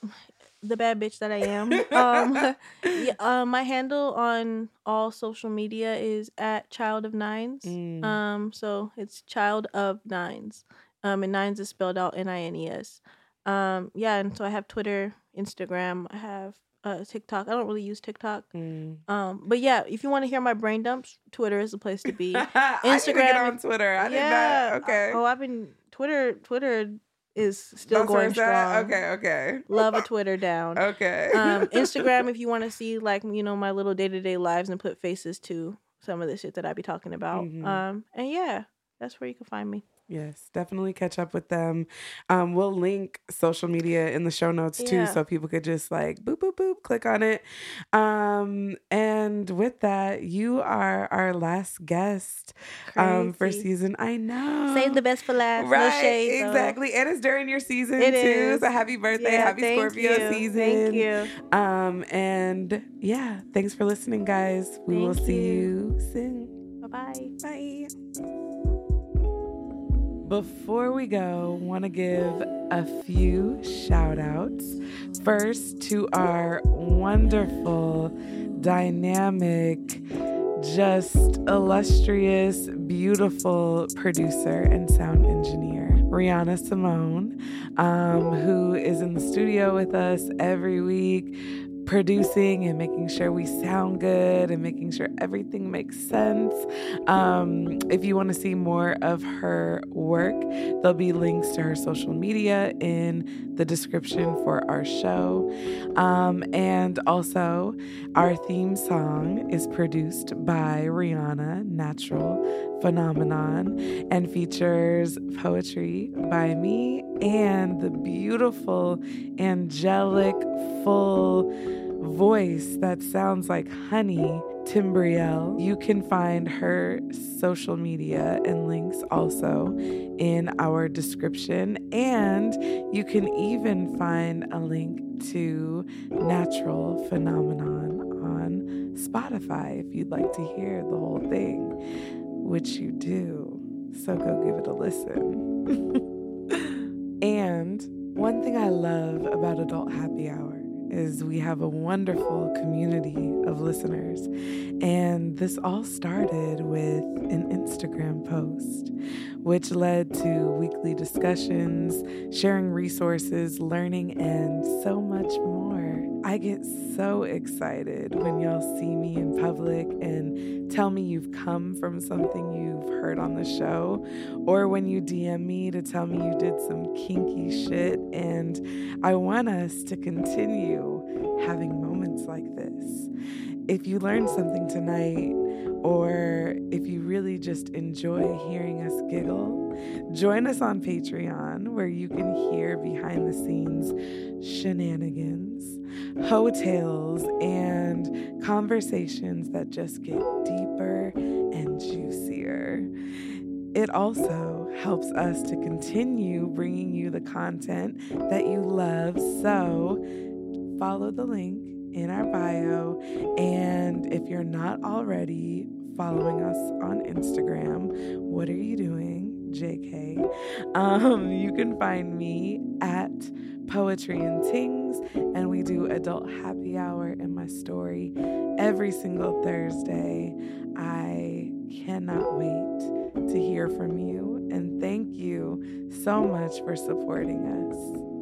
the bad bitch that I am. um, yeah, uh, my handle on all social media is at child of nines. Mm. Um, so it's child of nines. Um, and nines is spelled out N I N E S. Um, yeah, and so I have Twitter, Instagram. I have uh TikTok. I don't really use TikTok. Mm. Um, but yeah, if you want to hear my brain dumps, Twitter is the place to be. I need to on Twitter. I did yeah. not. Okay. Oh, I've been Twitter. Twitter is still That's going strong. Okay. Okay. Love a Twitter down. Okay. um, Instagram if you want to see like you know my little day to day lives and put faces to some of the shit that I be talking about. Mhm. Um, and yeah, that's where you can find me. Yes, definitely catch up with them. Um, we'll link social media in the show notes too, Yeah. so people could just like boop boop boop, click on it. Um, and with that, you are our last guest um for season. I know. Save the best for last. Right, no shade. though. exactly. And it's during your season It too. is. So happy birthday, Yeah, happy Scorpio you. season. Thank you. Um, and yeah, thanks for listening, guys. We will Thank see you. you soon. Bye bye. Before we go, want to give a few shout outs. First, to our wonderful, dynamic, just illustrious, beautiful producer and sound engineer, Rihanna Simone, um, who is in the studio with us every week, producing and making sure we sound good and making sure everything makes sense. Um, if you want to see more of her work, there'll be links to her social media in the description for our show. Um, and also, our theme song is produced by Rihanna, Natural Phenomenon, and features poetry by me and the beautiful, angelic, full voice that sounds like honey, Timbrielle. You can find her social media and links also in our description. And you can even find a link to Natural Phenomenon on Spotify if you'd like to hear the whole thing, which you do. So go give it a listen. and one thing I love about Adult Happy Hour is we have a wonderful community of listeners. And this all started with an Instagram post, which led to weekly discussions, sharing resources, learning, and so much more. I get so excited when y'all see me in public and tell me you've come from something you've heard on the show, or when you DM me to tell me you did some kinky shit. And I want us to continue having moments like this. If you learned something tonight, or if you really just enjoy hearing us giggle, join us on Patreon where you can hear behind the scenes shenanigans, hotels, and conversations that just get deeper and juicier. It also helps us to continue bringing you the content that you love. So, follow the link in our bio. And if you're not already following us on Instagram, what are you doing? JK. Um, you can find me at Poetry and Tings, and we do adult happy hour in my story every single Thursday. I cannot wait to hear from you, and thank you so much for supporting us.